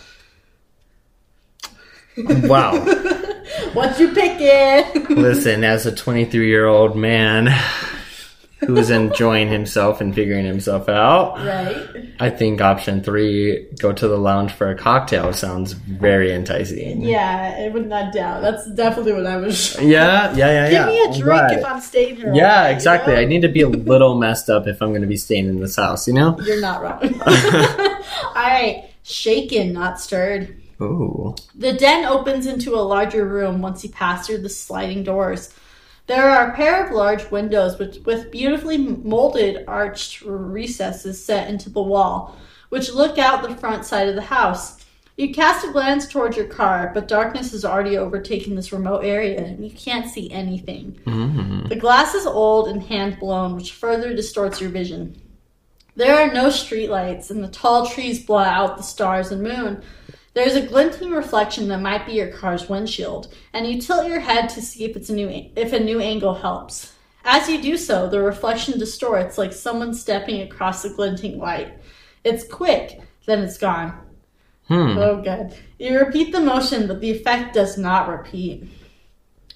Wow. [laughs] What you picking? Listen, as a 23 year old man, who's enjoying himself and figuring himself out. Right? I think option three, go to the lounge for a cocktail, sounds very enticing. Yeah, I would not doubt. That's definitely what I was. Yeah, [laughs] yeah, yeah, yeah. Give me a drink glad. if I'm staying here. Yeah, night, you exactly. know? I need to be a little messed up if I'm going to be staying in this house, you know? [laughs] You're not wrong. [laughs] all right, shaken, not stirred. Ooh. The den opens into a larger room once you pass through the sliding doors. There are a pair of large windows with, with beautifully molded arched recesses set into the wall, which look out the front side of the house. You cast a glance towards your car, but darkness has already overtaken this remote area and you can't see anything. Mm. The glass is old and hand blown, which further distorts your vision. There are no streetlights, and the tall trees blot out the stars and moon. There's a glinting reflection that might be your car's windshield, and you tilt your head to see if it's a new if a new angle helps. As you do so, the reflection distorts like someone stepping across the glinting light. It's quick, then it's gone. Hmm. Oh, good. You repeat the motion, but the effect does not repeat.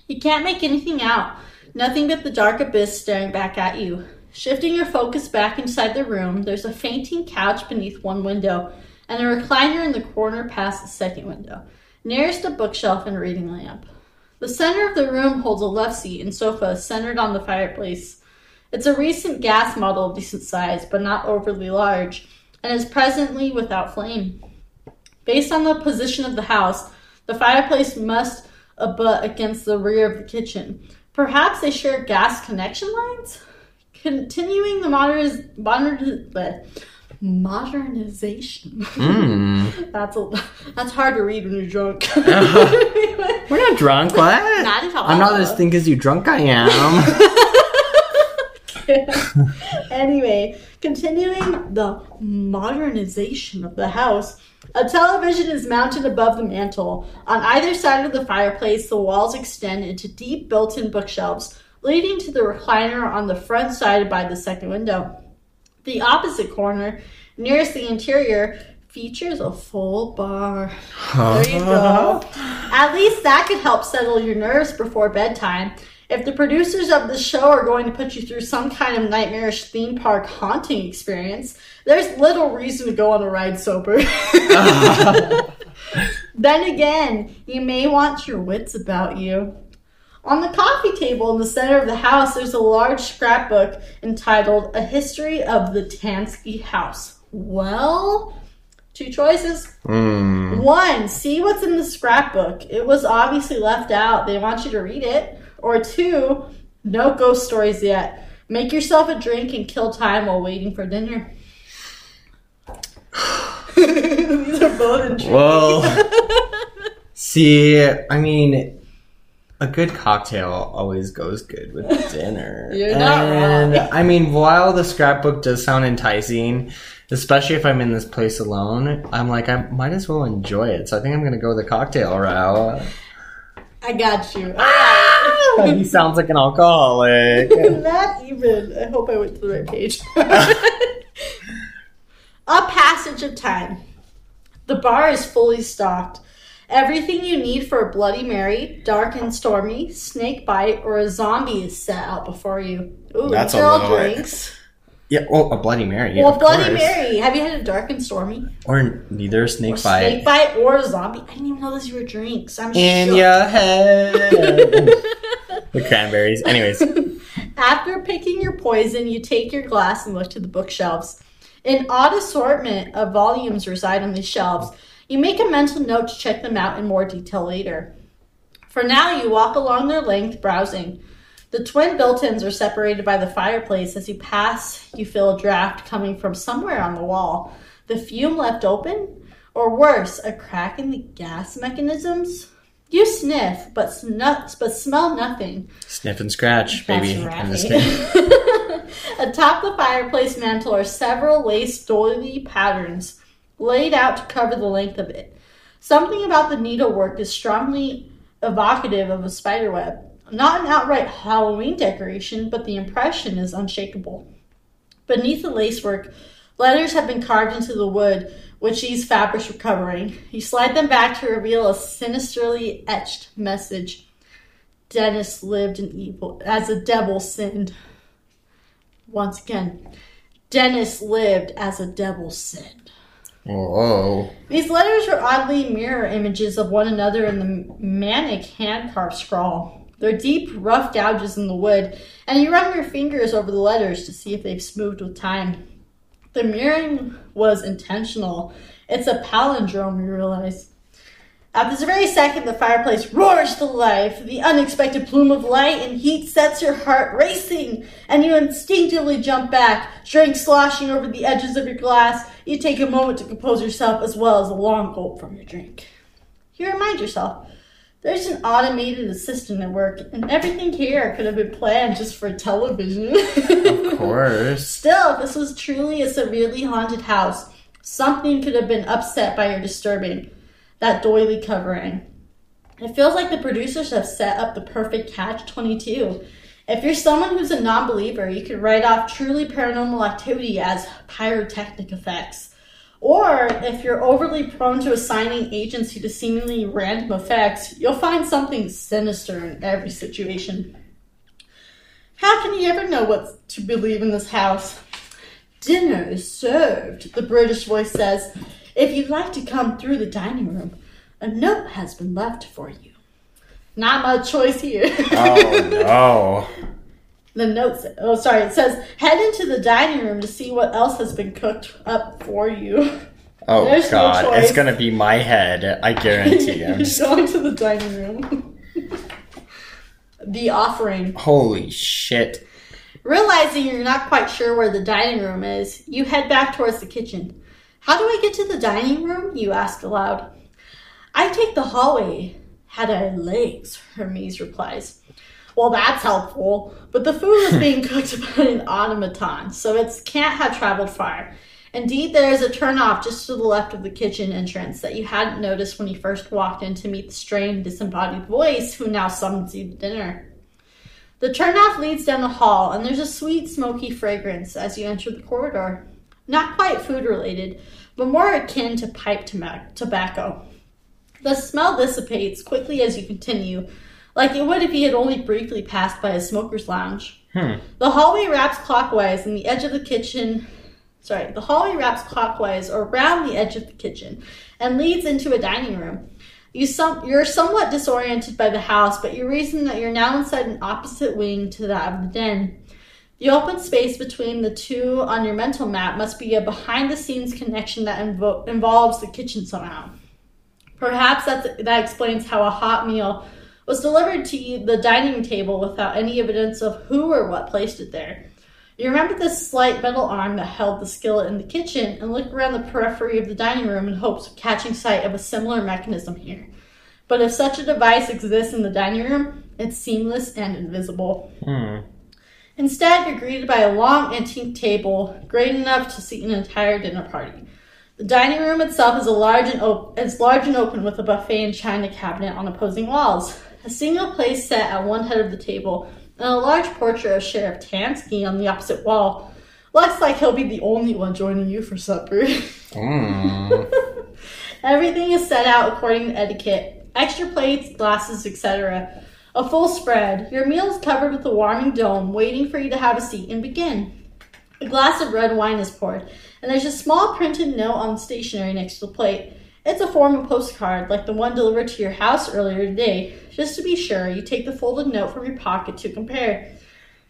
You can't make anything out. Nothing but the dark abyss staring back at you. Shifting your focus back inside the room, there's a fainting couch beneath one window and a recliner in the corner past the second window, nearest a bookshelf and reading lamp. The center of the room holds a love seat and sofa centered on the fireplace. It's a recent gas model of decent size, but not overly large, and is presently without flame. Based on the position of the house, the fireplace must abut against the rear of the kitchen. Perhaps they share gas connection lines? Continuing the moderniz- moderniz- modernization. Mm. [laughs] that's a, that's hard to read when you're drunk. [laughs] [laughs] We're not drunk, what? Not at all. I'm not as think as you drunk I am. anyway, continuing the modernization of the house, a television is mounted above the mantel. On either side of the fireplace, the walls extend into deep built in bookshelves, leading to the recliner on the front side by the second window. The opposite corner, nearest the interior, features a full bar. There you go. [laughs] At least that could help settle your nerves before bedtime. If the producers of the show are going to put you through some kind of nightmarish theme park haunting experience, there's little reason to go on a ride sober. [laughs] [laughs] then again, you may want your wits about you. On the coffee table in the center of the house, there's a large scrapbook entitled A History of the Tansky House. Well, two choices. Mm. One, see what's in the scrapbook. It was obviously left out. They want you to read it. Or two, no ghost stories yet. Make yourself a drink and kill time while waiting for dinner. [sighs] [laughs] These are both intriguing. Well, [laughs] see, I mean, a good cocktail always goes good with [laughs] dinner. You're not and, wrong. I mean, while the scrapbook does sound enticing, especially if I'm in this place alone, I'm like, I might as well enjoy it. So I think I'm gonna go the cocktail route. I got you. Alright. Ah! he sounds like an alcoholic. [laughs] Not even. I hope I went to the right page. [laughs] A passage of time. The bar is fully stocked. Everything you need for a Bloody Mary, dark and stormy, snake bite, or a zombie is set out before you. Ooh, That's a all drinks. yeah, well, a Bloody Mary. Well, of Bloody course. Mary. Have you had a dark and stormy? Or neither a snake Or bite. snake bite or a zombie? I didn't even know those were drinks. I'm in shook. your [laughs] head. the cranberries. Anyways. [laughs] After picking your poison, you take your glass and look to the bookshelves. An odd assortment of volumes reside on these shelves. You make a mental note to check them out in more detail later. For now, you walk along their length, browsing. The twin built ins are separated by the fireplace. As you pass, you feel a draft coming from somewhere on the wall. The fume left open? Or worse, a crack in the gas mechanisms? You sniff, but, snu- but smell nothing. Sniff and scratch, baby. That's I'm just right. [laughs] Atop the fireplace mantel are several lace doily patterns laid out to cover the length of it. Something about the needlework is strongly evocative of a spider web. Not an outright Halloween decoration, but the impression is unshakable. Beneath the lacework, letters have been carved into the wood, which these fabrics were covering. You slide them back to reveal a sinisterly etched message. Dennis lived in evil as a devil sinned. Once again, Dennis lived as a devil sinned. Whoa. These letters are oddly mirror images of one another in the manic hand carved scrawl. They're deep, rough gouges in the wood, and you run your fingers over the letters to see if they've smoothed with time. The mirroring was intentional. It's a palindrome, you realize. At this very second, the fireplace roars to life. The unexpected plume of light and heat sets your heart racing, and you instinctively jump back, drink sloshing over the edges of your glass. You take a moment to compose yourself as well as a long gulp from your drink. You remind yourself there's an automated assistant at work, and everything here could have been planned just for television. Of [laughs] course. Still, this was truly a severely haunted house, something could have been upset by your disturbing that doily covering. It feels like the producers have set up the perfect catch 22. If you're someone who's a non believer, you could write off truly paranormal activity as pyrotechnic effects. Or if you're overly prone to assigning agency to seemingly random effects, you'll find something sinister in every situation. How can you ever know what to believe in this house? Dinner is served, the British voice says. If you'd like to come through the dining room, a note has been left for you. Not much choice here. Oh no. [laughs] the note sa- oh sorry, it says head into the dining room to see what else has been cooked up for you. Oh There's god, choice. it's gonna be my head. I guarantee. I'm just Going to the dining room. [laughs] the offering. holy shit. Realizing you're not quite sure where the dining room is, you head back towards the kitchen. How do I get to the dining room? You ask aloud. I take the hallway. Had I legs, Hermes replies. Well, that's helpful, but the food was being [laughs] cooked by an automaton, so it can't have traveled far. Indeed, there is a turnoff just to the left of the kitchen entrance that you hadn't noticed when you first walked in to meet the strained, disembodied voice who now summons you to dinner. The turnoff leads down the hall, and there's a sweet, smoky fragrance as you enter the corridor. Not quite food related, but more akin to pipe tobacco. The smell dissipates quickly as you continue, like it would if you had only briefly passed by a smoker's lounge. Hmm. The hallway wraps clockwise, and the edge of the kitchen. Sorry, the hallway wraps clockwise around the edge of the kitchen and leads into a dining room. You some, you're somewhat disoriented by the house, but you reason that you're now inside an opposite wing to that of the den. The open space between the two on your mental map must be a behind the scenes connection that invo- involves the kitchen somehow. Perhaps that's, that explains how a hot meal was delivered to the dining table without any evidence of who or what placed it there. You remember the slight metal arm that held the skillet in the kitchen and look around the periphery of the dining room in hopes of catching sight of a similar mechanism here. But if such a device exists in the dining room, it's seamless and invisible. Hmm. Instead, you're greeted by a long antique table, great enough to seat an entire dinner party. The dining room itself is a large and op- is large and open with a buffet and china cabinet on opposing walls. A single place set at one head of the table, and a large portrait of Sheriff Tansky on the opposite wall. Looks like he'll be the only one joining you for supper. Mm. [laughs] Everything is set out according to etiquette. Extra plates, glasses, etc. A full spread. Your meal is covered with a warming dome, waiting for you to have a seat and begin. A glass of red wine is poured, and there's a small printed note on the stationery next to the plate. It's a form of postcard, like the one delivered to your house earlier today. Just to be sure, you take the folded note from your pocket to compare.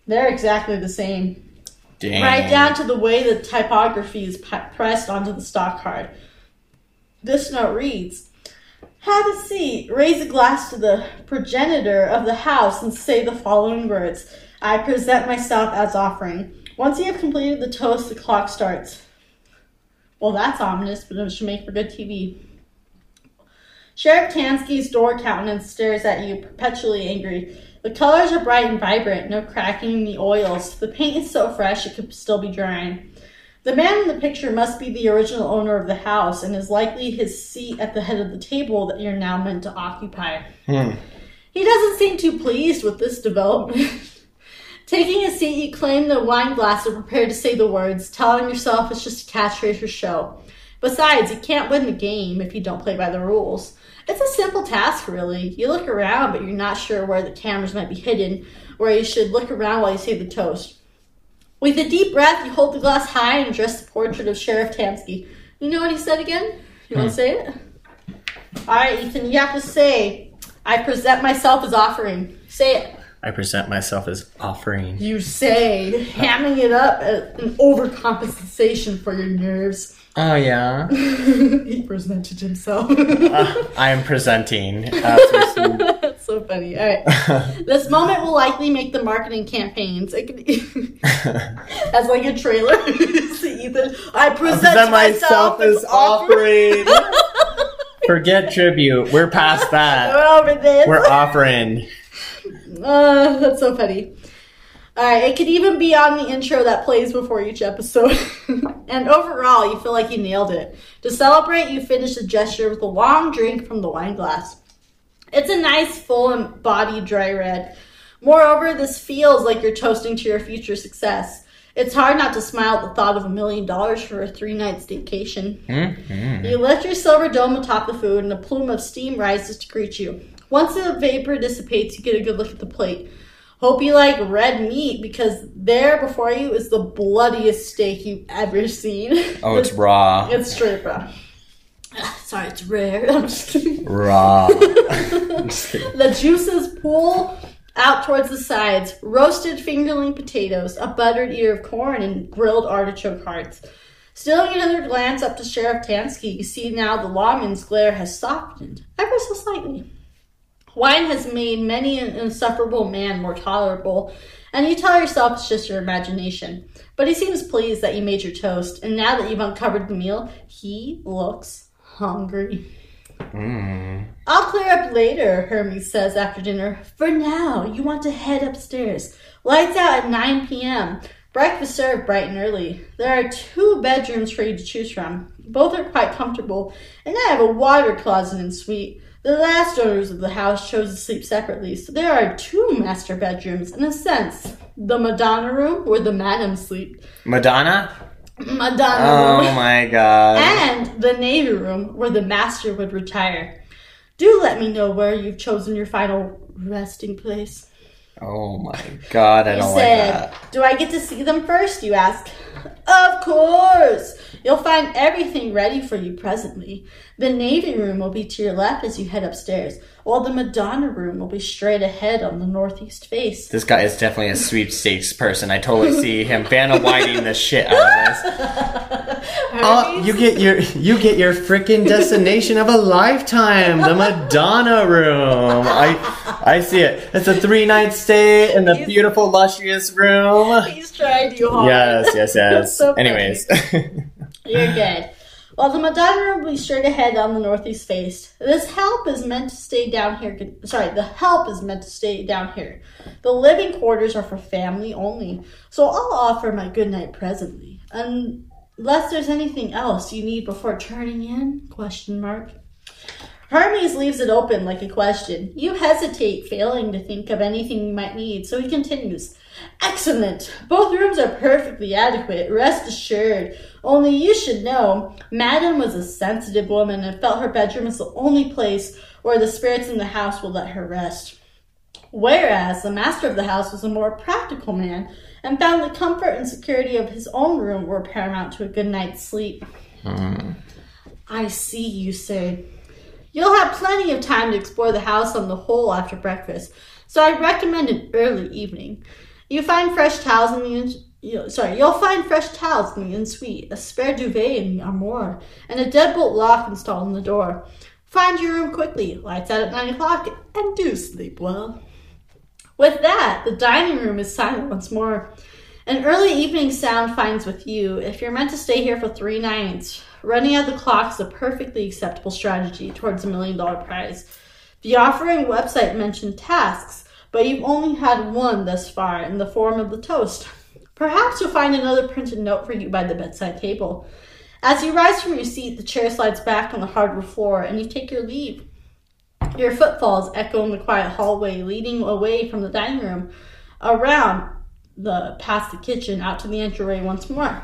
They're exactly the same. Right down to the way the typography is pressed onto the stock card. This note reads Have a seat, raise a glass to the progenitor of the house, and say the following words I present myself as offering. Once you have completed the toast, the clock starts. Well, that's ominous, but it should make for good TV. Sheriff Tansky's door countenance stares at you, perpetually angry. The colors are bright and vibrant, no cracking in the oils. The paint is so fresh it could still be drying. The man in the picture must be the original owner of the house and is likely his seat at the head of the table that you're now meant to occupy. Hmm. He doesn't seem too pleased with this development. [laughs] Taking a seat, you claim the wine glass and prepare to say the words, telling yourself it's just a catchphrase for show. Besides, you can't win the game if you don't play by the rules. It's a simple task, really. You look around, but you're not sure where the cameras might be hidden, where you should look around while you say the toast. With a deep breath, you hold the glass high and address the portrait of Sheriff Tansky. You know what he said again? You want to hmm. say it? All right, Ethan, you have to say, I present myself as offering. Say it. I present myself as offering. You say, hamming it up as an overcompensation for your nerves. Oh yeah. [laughs] he presented himself. Uh, I am presenting. as. [laughs] That's so funny. All right. [laughs] this moment will likely make the marketing campaigns. It could as like a trailer. Ethan, I present, present myself, as offering. Forget tribute. We're past that. We're Over this. We're offering. Uh, that's so funny. Alright, it could even be on the intro that plays before each episode. [laughs] and overall, you feel like you nailed it. To celebrate, you finish the gesture with a long drink from the wine glass. It's a nice, full and bodied dry red. Moreover, this feels like you're toasting to your future success. It's hard not to smile at the thought of a million dollars for a three night staycation. Mhm. You lift your silver dome atop the food, and a plume of steam rises to greet you. Once the vapor dissipates, you get a good look at the plate. Hope you like red meat because there before you is the bloodiest steak you've ever seen. Oh, it's raw. [laughs] It's straight raw. [sighs] Sorry, it's rare. [laughs] I'm just kidding. Raw. [laughs] The juices pool out towards the sides. Roasted fingerling potatoes, a buttered ear of corn, and grilled artichoke hearts. Stealing another glance up to Sheriff Tansky, you see now the lawman's glare has softened, ever so slightly. Wine has made many an insufferable man more tolerable, and you tell yourself it's just your imagination. But he seems pleased that you made your toast, and now that you've uncovered the meal, he looks hungry. Mm. I'll clear up later, Hermes says after dinner. For now, you want to head upstairs. Lights out at 9 p.m. Breakfast served bright and early. There are two bedrooms for you to choose from. Both are quite comfortable, and I have a water closet ensuite. The last owners of the house chose to sleep separately, so there are two master bedrooms, in a sense. The Madonna room, where the madam sleep. Madonna? Madonna Oh room. my god. and the Navy room where the master would retire. Do let me know where you've chosen your final resting place. Oh my god, I don't like said, that. Do I get to see them first? You ask. Of course! You'll find everything ready for you presently. The Navy room will be to your left as you head upstairs, while the Madonna room will be straight ahead on the northeast face. This guy is definitely a sweepstakes person. I totally see him Vanna Whiting the shit out of this. [laughs] Oh, you get your you get your freaking destination of a lifetime, the Madonna room. I I see it. It's a three night stay in the He's- beautiful, luxurious room. He's trying too hard. Yes, yes, yes. [laughs] So funny. Anyways, [laughs] You're [sighs] good. Well, the Madonna will be straight ahead on the northeast face. This help is meant to stay down here. Sorry, the help is meant to stay down here. The living quarters are for family only, so I'll offer my good night presently, unless there's anything else you need before turning in? Question mark. Hermes leaves it open like a question. You hesitate, failing to think of anything you might need, so he continues. Excellent! Both rooms are perfectly adequate, rest assured. Only you should know, Madam was a sensitive woman and felt her bedroom was the only place where the spirits in the house would let her rest. Whereas the master of the house was a more practical man and found the comfort and security of his own room were paramount to a good night's sleep. Hmm. I see, you say. You'll have plenty of time to explore the house on the whole after breakfast, so I recommend an early evening. You find fresh towels in the in- you, sorry, you'll find fresh towels in the ensuite, a spare duvet in the armoire, and a deadbolt lock installed in the door. Find your room quickly, lights out at nine o'clock, and do sleep well. With that, the dining room is silent once more. An early evening sound finds with you if you're meant to stay here for three nights. Running out the clock is a perfectly acceptable strategy towards a million dollar prize. The offering website mentioned tasks, but you've only had one thus far in the form of the toast. Perhaps you'll find another printed note for you by the bedside table. As you rise from your seat, the chair slides back on the hardwood floor and you take your leave. Your footfalls echo in the quiet hallway leading away from the dining room, around the past the kitchen, out to the entryway once more.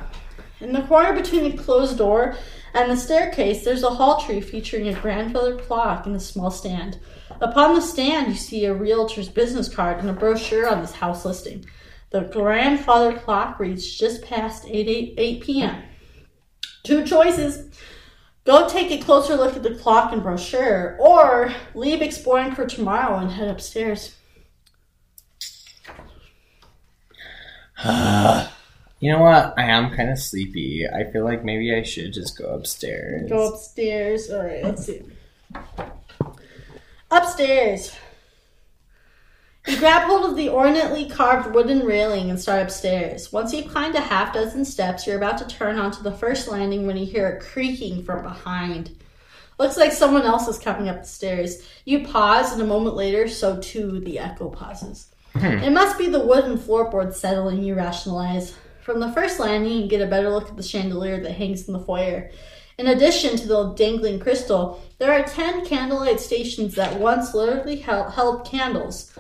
In the corner between the closed door and the staircase, there's a hall tree featuring a grandfather clock and a small stand. Upon the stand, you see a realtor's business card and a brochure on this house listing. The grandfather clock reads just past 8, 8, 8 p.m. Two choices. Go take a closer look at the clock and brochure, or leave exploring for tomorrow and head upstairs. [sighs] Ah. You know what? I am kind of sleepy. I feel like maybe I should just go upstairs. Go upstairs. All right, let's see. Upstairs. You grab hold of the ornately carved wooden railing and start upstairs. Once you've climbed a half dozen steps, you're about to turn onto the first landing when you hear a creaking from behind. Looks like someone else is coming up the stairs. You pause, and a moment later, so too the echo pauses. Hmm. It must be the wooden floorboard settling, you rationalize. From the first landing, you get a better look at the chandelier that hangs in the foyer. In addition to the dangling crystal, there are ten candlelight stations that once literally held, held candles,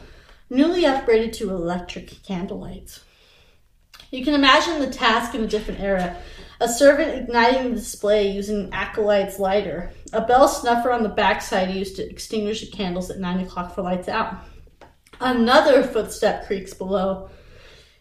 newly upgraded to electric candlelights. You can imagine the task in a different era. A servant igniting the display using an acolyte's lighter. A bell snuffer on the backside used to extinguish the candles at 9 o'clock for lights out. Another footstep creaks below.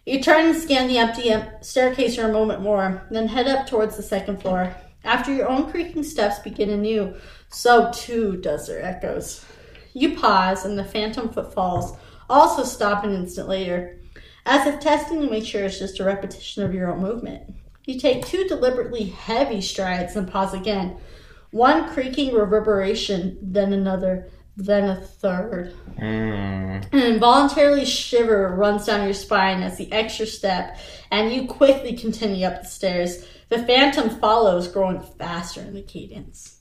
You turn and scan the empty em- staircase for a moment more, then head up towards the second floor. After your own creaking steps begin anew, so too does their echoes. You pause, and the phantom footfalls also stop an instant later, as if testing to make sure it's just a repetition of your own movement. You take two deliberately heavy strides and pause again. One creaking reverberation, then another, then a third. Mm. An involuntary shiver runs down your spine as the extra step, and you quickly continue up the stairs. The phantom follows, growing faster in the cadence.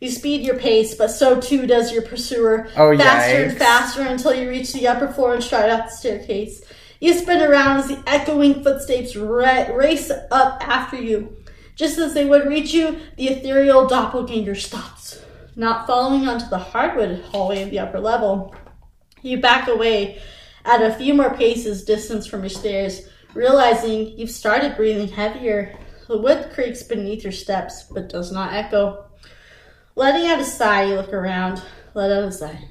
You speed your pace, but so too does your pursuer. Oh, faster and faster until you reach the upper floor and stride up the staircase. You spin around as the echoing footsteps ra- race up after you. Just as they would reach you, the ethereal doppelganger stops, not following onto the hardwood hallway of the upper level. You back away at a few more paces distance from your stairs, realizing you've started breathing heavier. The wood creaks beneath your steps, but does not echo. Letting out a sigh, you look around. Let out a sigh.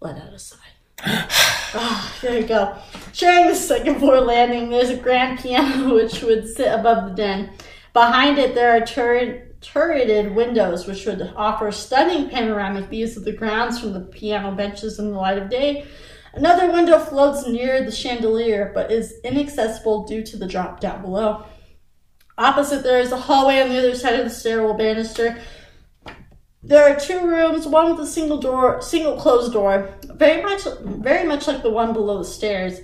Let out a sigh. [sighs] Ah, there you go. Sharing the second floor landing, there's a grand piano [laughs] which would sit above the den. Behind it, there are turret, turreted windows which would offer stunning panoramic views of the grounds from the piano benches in the light of day. Another window floats near the chandelier but is inaccessible due to the drop down below. Opposite, there is a hallway on the other side of the stairwell banister. There are two rooms, one with a single door, single closed door, very much, very much like the one below the stairs,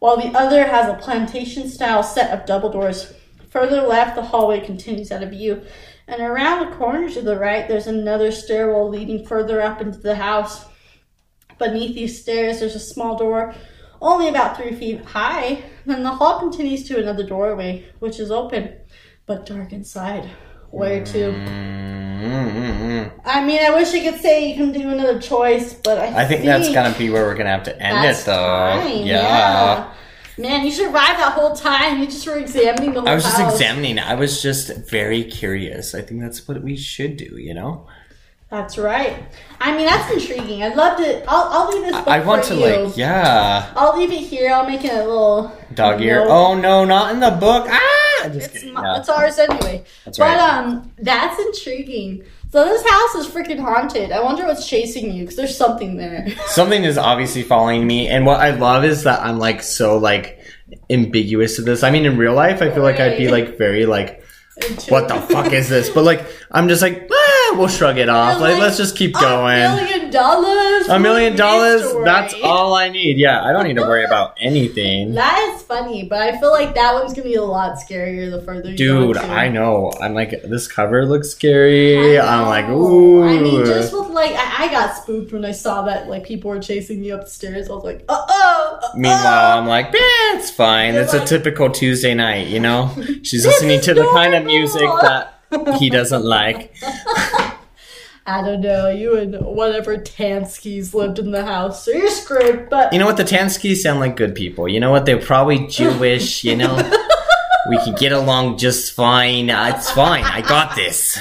while the other has a plantation-style set of double doors. Further left, the hallway continues out of view, and around the corner to the right, there's another stairwell leading further up into the house. Beneath these stairs, there's a small door, only about three feet high. Then the hall continues to another doorway, which is open, but dark inside. Where to? Mm-mm-mm. I mean, I wish I could say you can do another choice, but I, I think that's gonna be where we're gonna have to end it, though. fine, yeah. yeah. Man, you survived that whole time. You just were examining the whole I was just house. examining. I was just very curious. I think that's what we should do. You know. That's right. I mean, that's intriguing. I'd love to. I'll, I'll leave this book I want to you. like, yeah, I'll leave it here. I'll make it a little dog ear. note. Oh no, not in the book. Ah, just It's, my, Yeah, it's ours anyway. that's right. But um, that's intriguing. So this house is freaking haunted. I wonder what's chasing you because there's something there. [laughs] Something is obviously following me, and what I love is that I'm like so like ambiguous to this. I mean, in real life, I feel like I'd be like very like, [laughs] what the fuck is this? But like, I'm just like, we'll shrug it off. Like, let's just keep going. A million dollars. A million dollars. That's all I need. Yeah, I don't need to worry about anything. [laughs] That is funny, but I feel like that one's gonna be a lot scarier the further you go. Dude. I know. I'm like, this cover looks scary. I'm like, ooh. I mean, just with like, I, I got spooked when I saw that like people were chasing me up the stairs. I was like, uh oh. Meanwhile, I'm like, it's fine. It's a typical Tuesday night, you know? [laughs] She's listening is to the kind of music that he doesn't like. I don't know. You and whatever Tanskys lived in the house, so you're screwed. But You know what? The Tanskys sound like good people. You know what? They're probably Jewish, you know? [laughs] we could get along just fine. Uh, it's fine. I got this.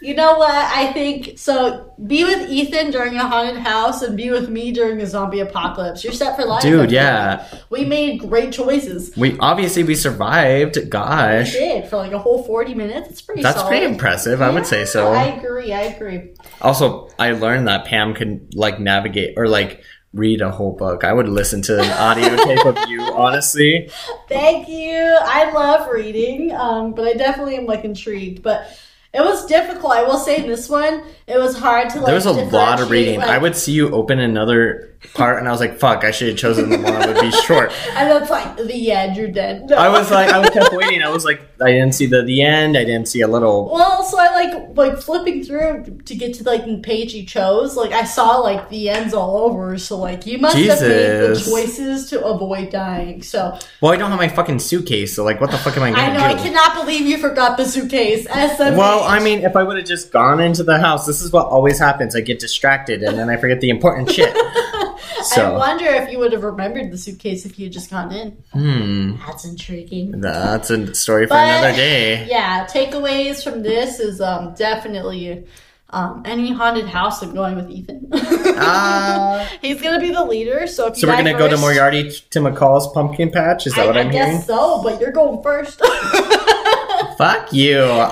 You know what? I think so. Be with Ethan during a haunted house, and be with me during a zombie apocalypse. You're set for life, Dude, yeah. We made great choices. We obviously we survived. Gosh, We did for like a whole forty minutes. It's pretty. That's solid. pretty impressive, I would say so. I agree. I agree. Also, I learned that Pam can like navigate or like read a whole book. I would listen to an audio [laughs] tape of you, honestly. Thank you. I love reading, um, but I definitely am like intrigued. But it was difficult. I will say this one, it was hard to like. There was a lot of reading. like- I would see you open another part, and I was like, "Fuck! I should have chosen the one that would be short." [laughs] and that's like the end. You're dead. No. I was like, I was kept [laughs] waiting. I was like, I didn't see the the end. I didn't see a little. Well, so I like like flipping through to get to like the page you chose. Like I saw like the ends all over. So like you must have made the choices to avoid dying. So Well, I don't have my fucking suitcase, so like, what the fuck am I gonna do? I know I cannot believe you forgot the suitcase. SMH. Well, I mean, if I would have just gone into the house, this is what always happens. I get distracted, and then I forget the important shit. [laughs] I wonder if you would have remembered the suitcase if you had just gone in. hmm, That's intriguing. that's a story for But- another day. Yeah, takeaways from this is um definitely um any haunted house I'm going with Ethan. Uh, [laughs] He's gonna be the leader, so if you so we're gonna go to Moriarty to McCall's pumpkin patch. Is that I, what I I'm guess hearing? so, but you're going first. [laughs] Fuck you. Like,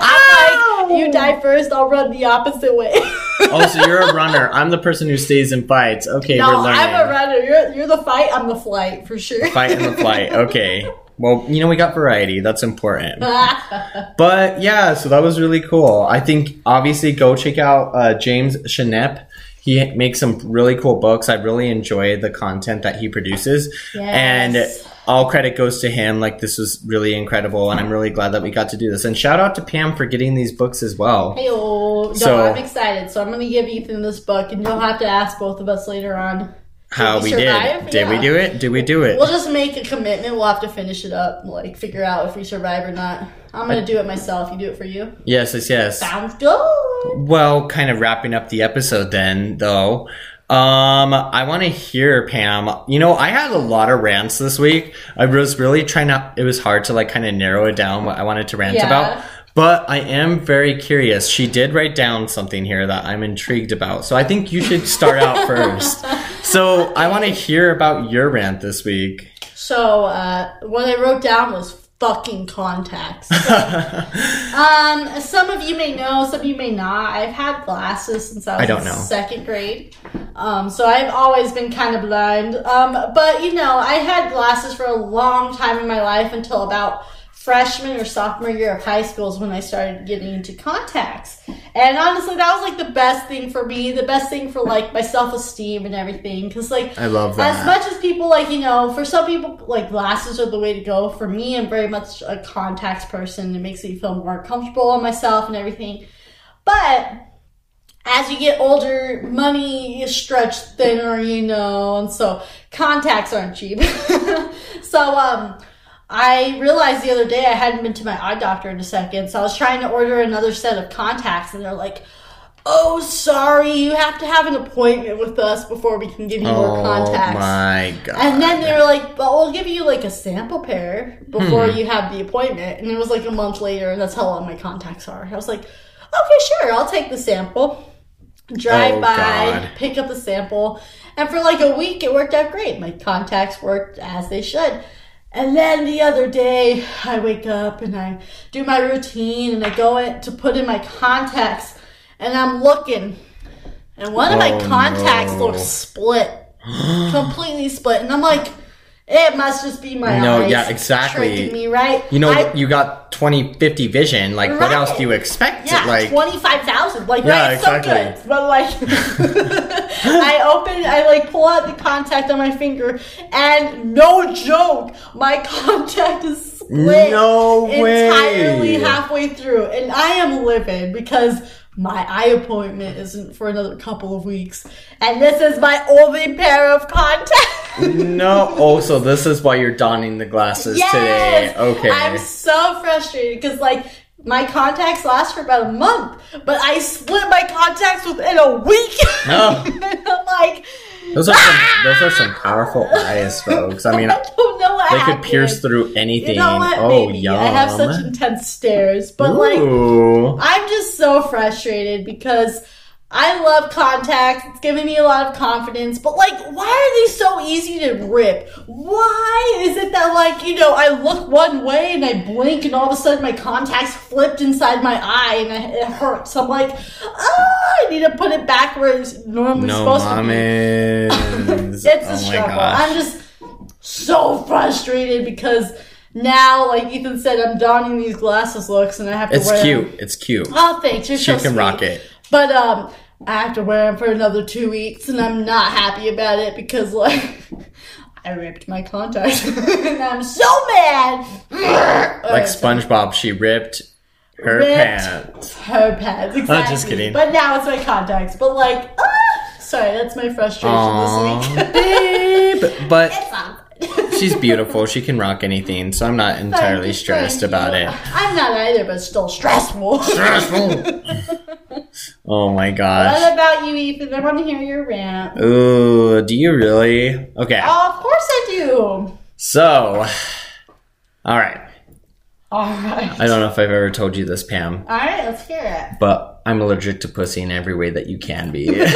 you die first, I'll run the opposite way. [laughs] oh, so you're a runner. I'm the person who stays and fights. Okay, no, we're learning. I'm a runner. You're you're the fight. I'm the flight for sure. Fight and the flight. [laughs] Okay. Well, you know, we got variety. That's important. [laughs] But yeah, so that was really cool. I think obviously go check out uh, James Schannep. He makes some really cool books. I really enjoy the content that he produces. And Yes. All credit goes to him. Like this was really incredible, and I'm really glad that we got to do this. And shout out to Pam for getting these books as well. Hey, no, So- I'm excited. So I'm gonna give Ethan this book, and you'll have to ask both of us later on. How we we did? Did we do it? Did we do it? We'll just make a commitment. We'll have to finish it up, like figure out if we survive or not. I'm gonna do it myself. You do it for you. yes, yes, yes. Sounds good. Well, kind of wrapping up the episode then, though. Um, I want to hear Pam. You know, I had a lot of rants this week. I was really trying to. It was hard to like kind of narrow it down what I wanted to rant Yeah. about. But I am very curious. She did write down something here that I'm intrigued about. So I think you should start out [laughs] first. So I want to hear about your rant this week. So uh, what I wrote down was fucking contacts. [laughs] um, some of you may know, some of you may not. I've had glasses since I was I don't in know. second grade. Um, so I've always been kind of blind. Um, but you know, I had glasses for a long time in my life until about freshman or sophomore year of high school is when I started getting into contacts. And honestly, that was like the best thing for me, the best thing for like my self esteem and everything. Cause like I love that. as much as people like, you know, for some people, like glasses are the way to go. For me, I'm very much a contacts person. It makes me feel more comfortable in myself and everything. But as you get older, money is stretched thinner, you know, and so contacts aren't cheap. [laughs] so, um, I realized the other day I hadn't been to my eye doctor in a second, so I was trying to order another set of contacts, and they're like, "Oh, sorry, you have to have an appointment with us before we can give you more contacts. oh contacts." my god. And then they were like, "But we'll give you like a sample pair before Hmm. you have the appointment." And it was like a month later, and that's how long my contacts are. I was like, "Okay, sure, I'll take the sample." Drive Oh, by, God. pick up the sample, and for like a week, it worked out great. My contacts worked as they should. And then the other day, I wake up and I do my routine, and I go in to put in my contacts, and I'm looking, and one of my Oh, contacts no. looks split [gasps] completely split, and I'm like, it must just be my No, eyes yeah, exactly. tricking me, right? you know, I, you got 20, 50 vision. Like, what else do you expect? yeah, like, twenty five thousand, like Yeah, right, exactly. so good, but like, [laughs] I open, I like pull out the contact on my finger, and no joke, my [laughs] contact is split No way. entirely halfway through, and I am livid because. My eye appointment isn't for another couple of weeks, and this is my only pair of contacts. [laughs] no. Oh, so this is why you're donning the glasses today. Okay. I'm so frustrated because like my contacts last for about a month, but I split my contacts within a week. Oh. and [laughs] I'm like, Those are some, those are some powerful eyes, folks. I mean, [laughs] I don't know what they could pierce through anything. You know what? Oh, Maybe. yum. I have such intense stares, but like I'm just so frustrated because I love contacts. It's giving me a lot of confidence, but like, why are they so easy to rip? Why is it that like you know I look one way and I blink and all of a sudden my contacts flipped inside my eye and it hurts? I'm like, ah, I need to put it back where it's normally No supposed to be. mames. [laughs] It's a oh my struggle. I'm just so frustrated because now, like Ethan said, I'm donning these glasses looks and I have to It's wear cute. them. It's cute. Oh, thanks. You're so can sweet. rock it. But um, I have to wear them for another two weeks, and I'm not happy about it because like [laughs] I ripped my contacts, [laughs] and I'm so mad. Like SpongeBob, she ripped her Ripped. pants. her pants. Exactly. I'm just kidding. But now it's my contacts. But like, ah, sorry, that's my frustration Aw, this week. [laughs] babe. But it's she's beautiful. She can rock anything, so I'm not entirely stressed about it. I'm not either, but still stressful. stressful. [laughs] oh my gosh. what about you, Ethan? I want to hear your rant. Ooh, do you really? Okay. Oh, of course I do. So, [sighs] all right. All right. I don't know if I've ever told you this, Pam, All right, let's hear it. but I'm allergic to pussy in every way that you can be. [laughs]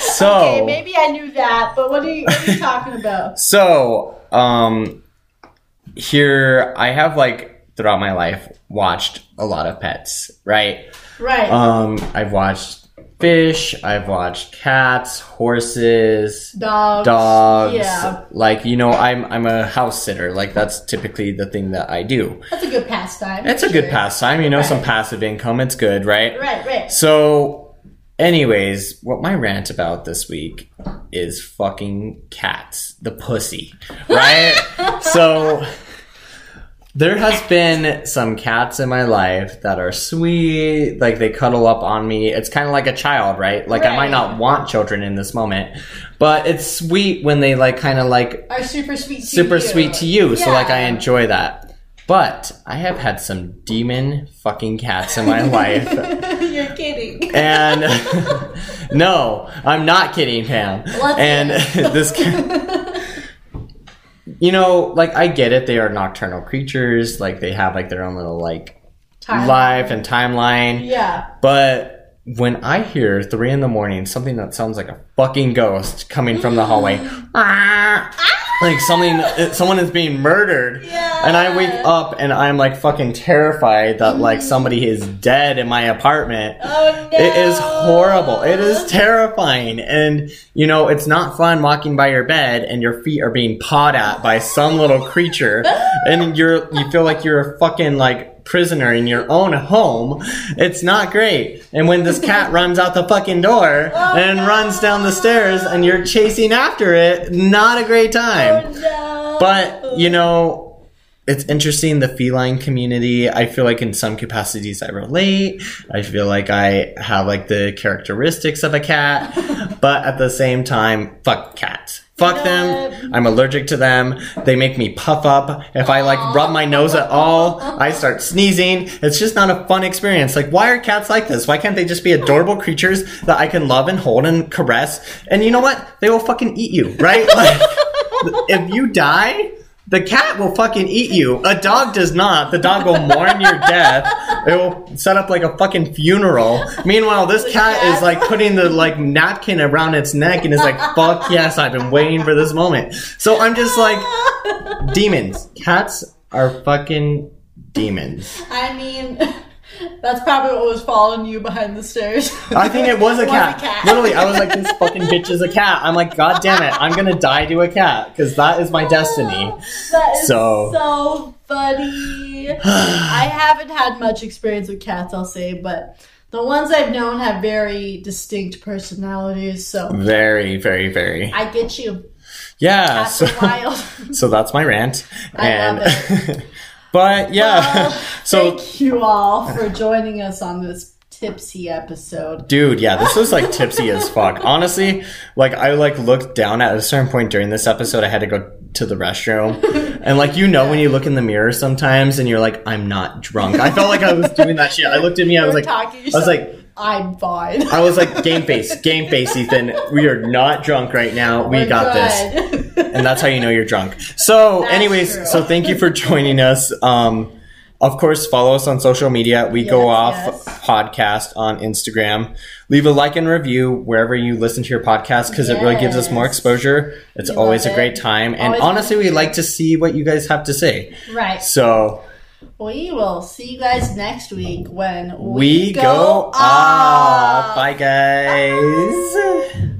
so, Okay, maybe I knew that, but what are you, what are you talking about? [laughs] so, um, here I have like throughout my life watched a lot of pets, right? Right. Um, I've watched fish, I've watched cats, horses, dogs. dogs. Yeah. Like, you know, I'm I'm a house sitter. Like that's typically the thing that I do. That's a good pastime. It's a for good pastime, you know, some passive income. It's good, right? Right, right. So, anyways, what my rant about this week is fucking cats, the pussy, right? [laughs] so, there has been some cats in my life that are sweet, like they cuddle up on me. It's kind of like a child, right? Like I might not want children in this moment, but it's sweet when they like kind of like Are super sweet to super you. sweet to you. So like I enjoy that. But I have had some demon fucking cats in my life. [laughs] You're kidding. And [laughs] no, I'm not kidding, Pam. Let's and [laughs] this cat You know, like I get it, they are nocturnal creatures, like they have like their own little like Time. life and timeline. Yeah. But when I hear three in the morning something that sounds like a fucking ghost coming from the hallway, [gasps] ah. Like something, uh, someone is being murdered, Yeah. and I wake up and I'm like fucking terrified that like mm-hmm. somebody is dead in my apartment. Oh no. It is horrible. It is terrifying. And, you know, it's not fun walking by your bed and your feet are being pawed at by some little creature [laughs] and you're, you feel like you're a fucking like prisoner in your own home. It's not great. And when this [laughs] cat runs out the fucking door oh, and runs down the stairs and you're chasing after it, not a great time. Oh no. But you know, it's interesting the feline community. I feel like in some capacities I relate. I feel like I have like the characteristics of a cat, [laughs] but at the same time, fuck cats. Fuck them. I'm allergic to them. They make me puff up. If I like rub my nose at all, I start sneezing. It's just not a fun experience. Like, why are cats like this? Why can't they just be adorable creatures that I can love and hold and caress? And you know what? They will fucking eat you, right? [laughs] Like, if you die, the cat will fucking eat you. A dog does not. The dog will mourn your death. It will set up like a fucking funeral. Meanwhile, this cat is like putting the like napkin around its neck and is like, fuck yes, I've been waiting for this moment. So I'm just like, [laughs] demons. Cats are fucking demons. I mean, [laughs] that's probably what was following you behind the stairs. I think it was a [laughs] Was cat. Literally, I was like, this fucking bitch is a cat. I'm like, god damn it, I'm gonna die to a cat because that is my destiny. [laughs] That is So- so, funny. I haven't had much experience with cats, I'll say, but the ones I've known have very distinct personalities, so Very, very, very. I get you. Yeah. So, wild. [laughs] so that's my rant. I and but yeah. Well, [laughs] so thank you all for joining us on this tipsy episode. dude, yeah, this was like tipsy as [laughs] fuck. Honestly, like I like looked down at a certain point during this episode I had to go to the restroom. [laughs] And like you know when you look in the mirror sometimes and you're like I'm not drunk. I felt like I was doing that shit. I looked at me I was like I was like I'm fine. I was like, game face, game face, Ethan. We are not drunk right now. We We're got this. And that's how you know you're drunk. So, That's anyways, true. so thank you for joining us. Um, of course, follow us on social media. We go off yes. podcast on Instagram. Leave a like and review wherever you listen to your podcast because it really gives us more exposure. It's We always a love great time, and Always honestly, we like to see what you guys have to say. right. So We will see you guys next week when we, go, off. Bye, guys.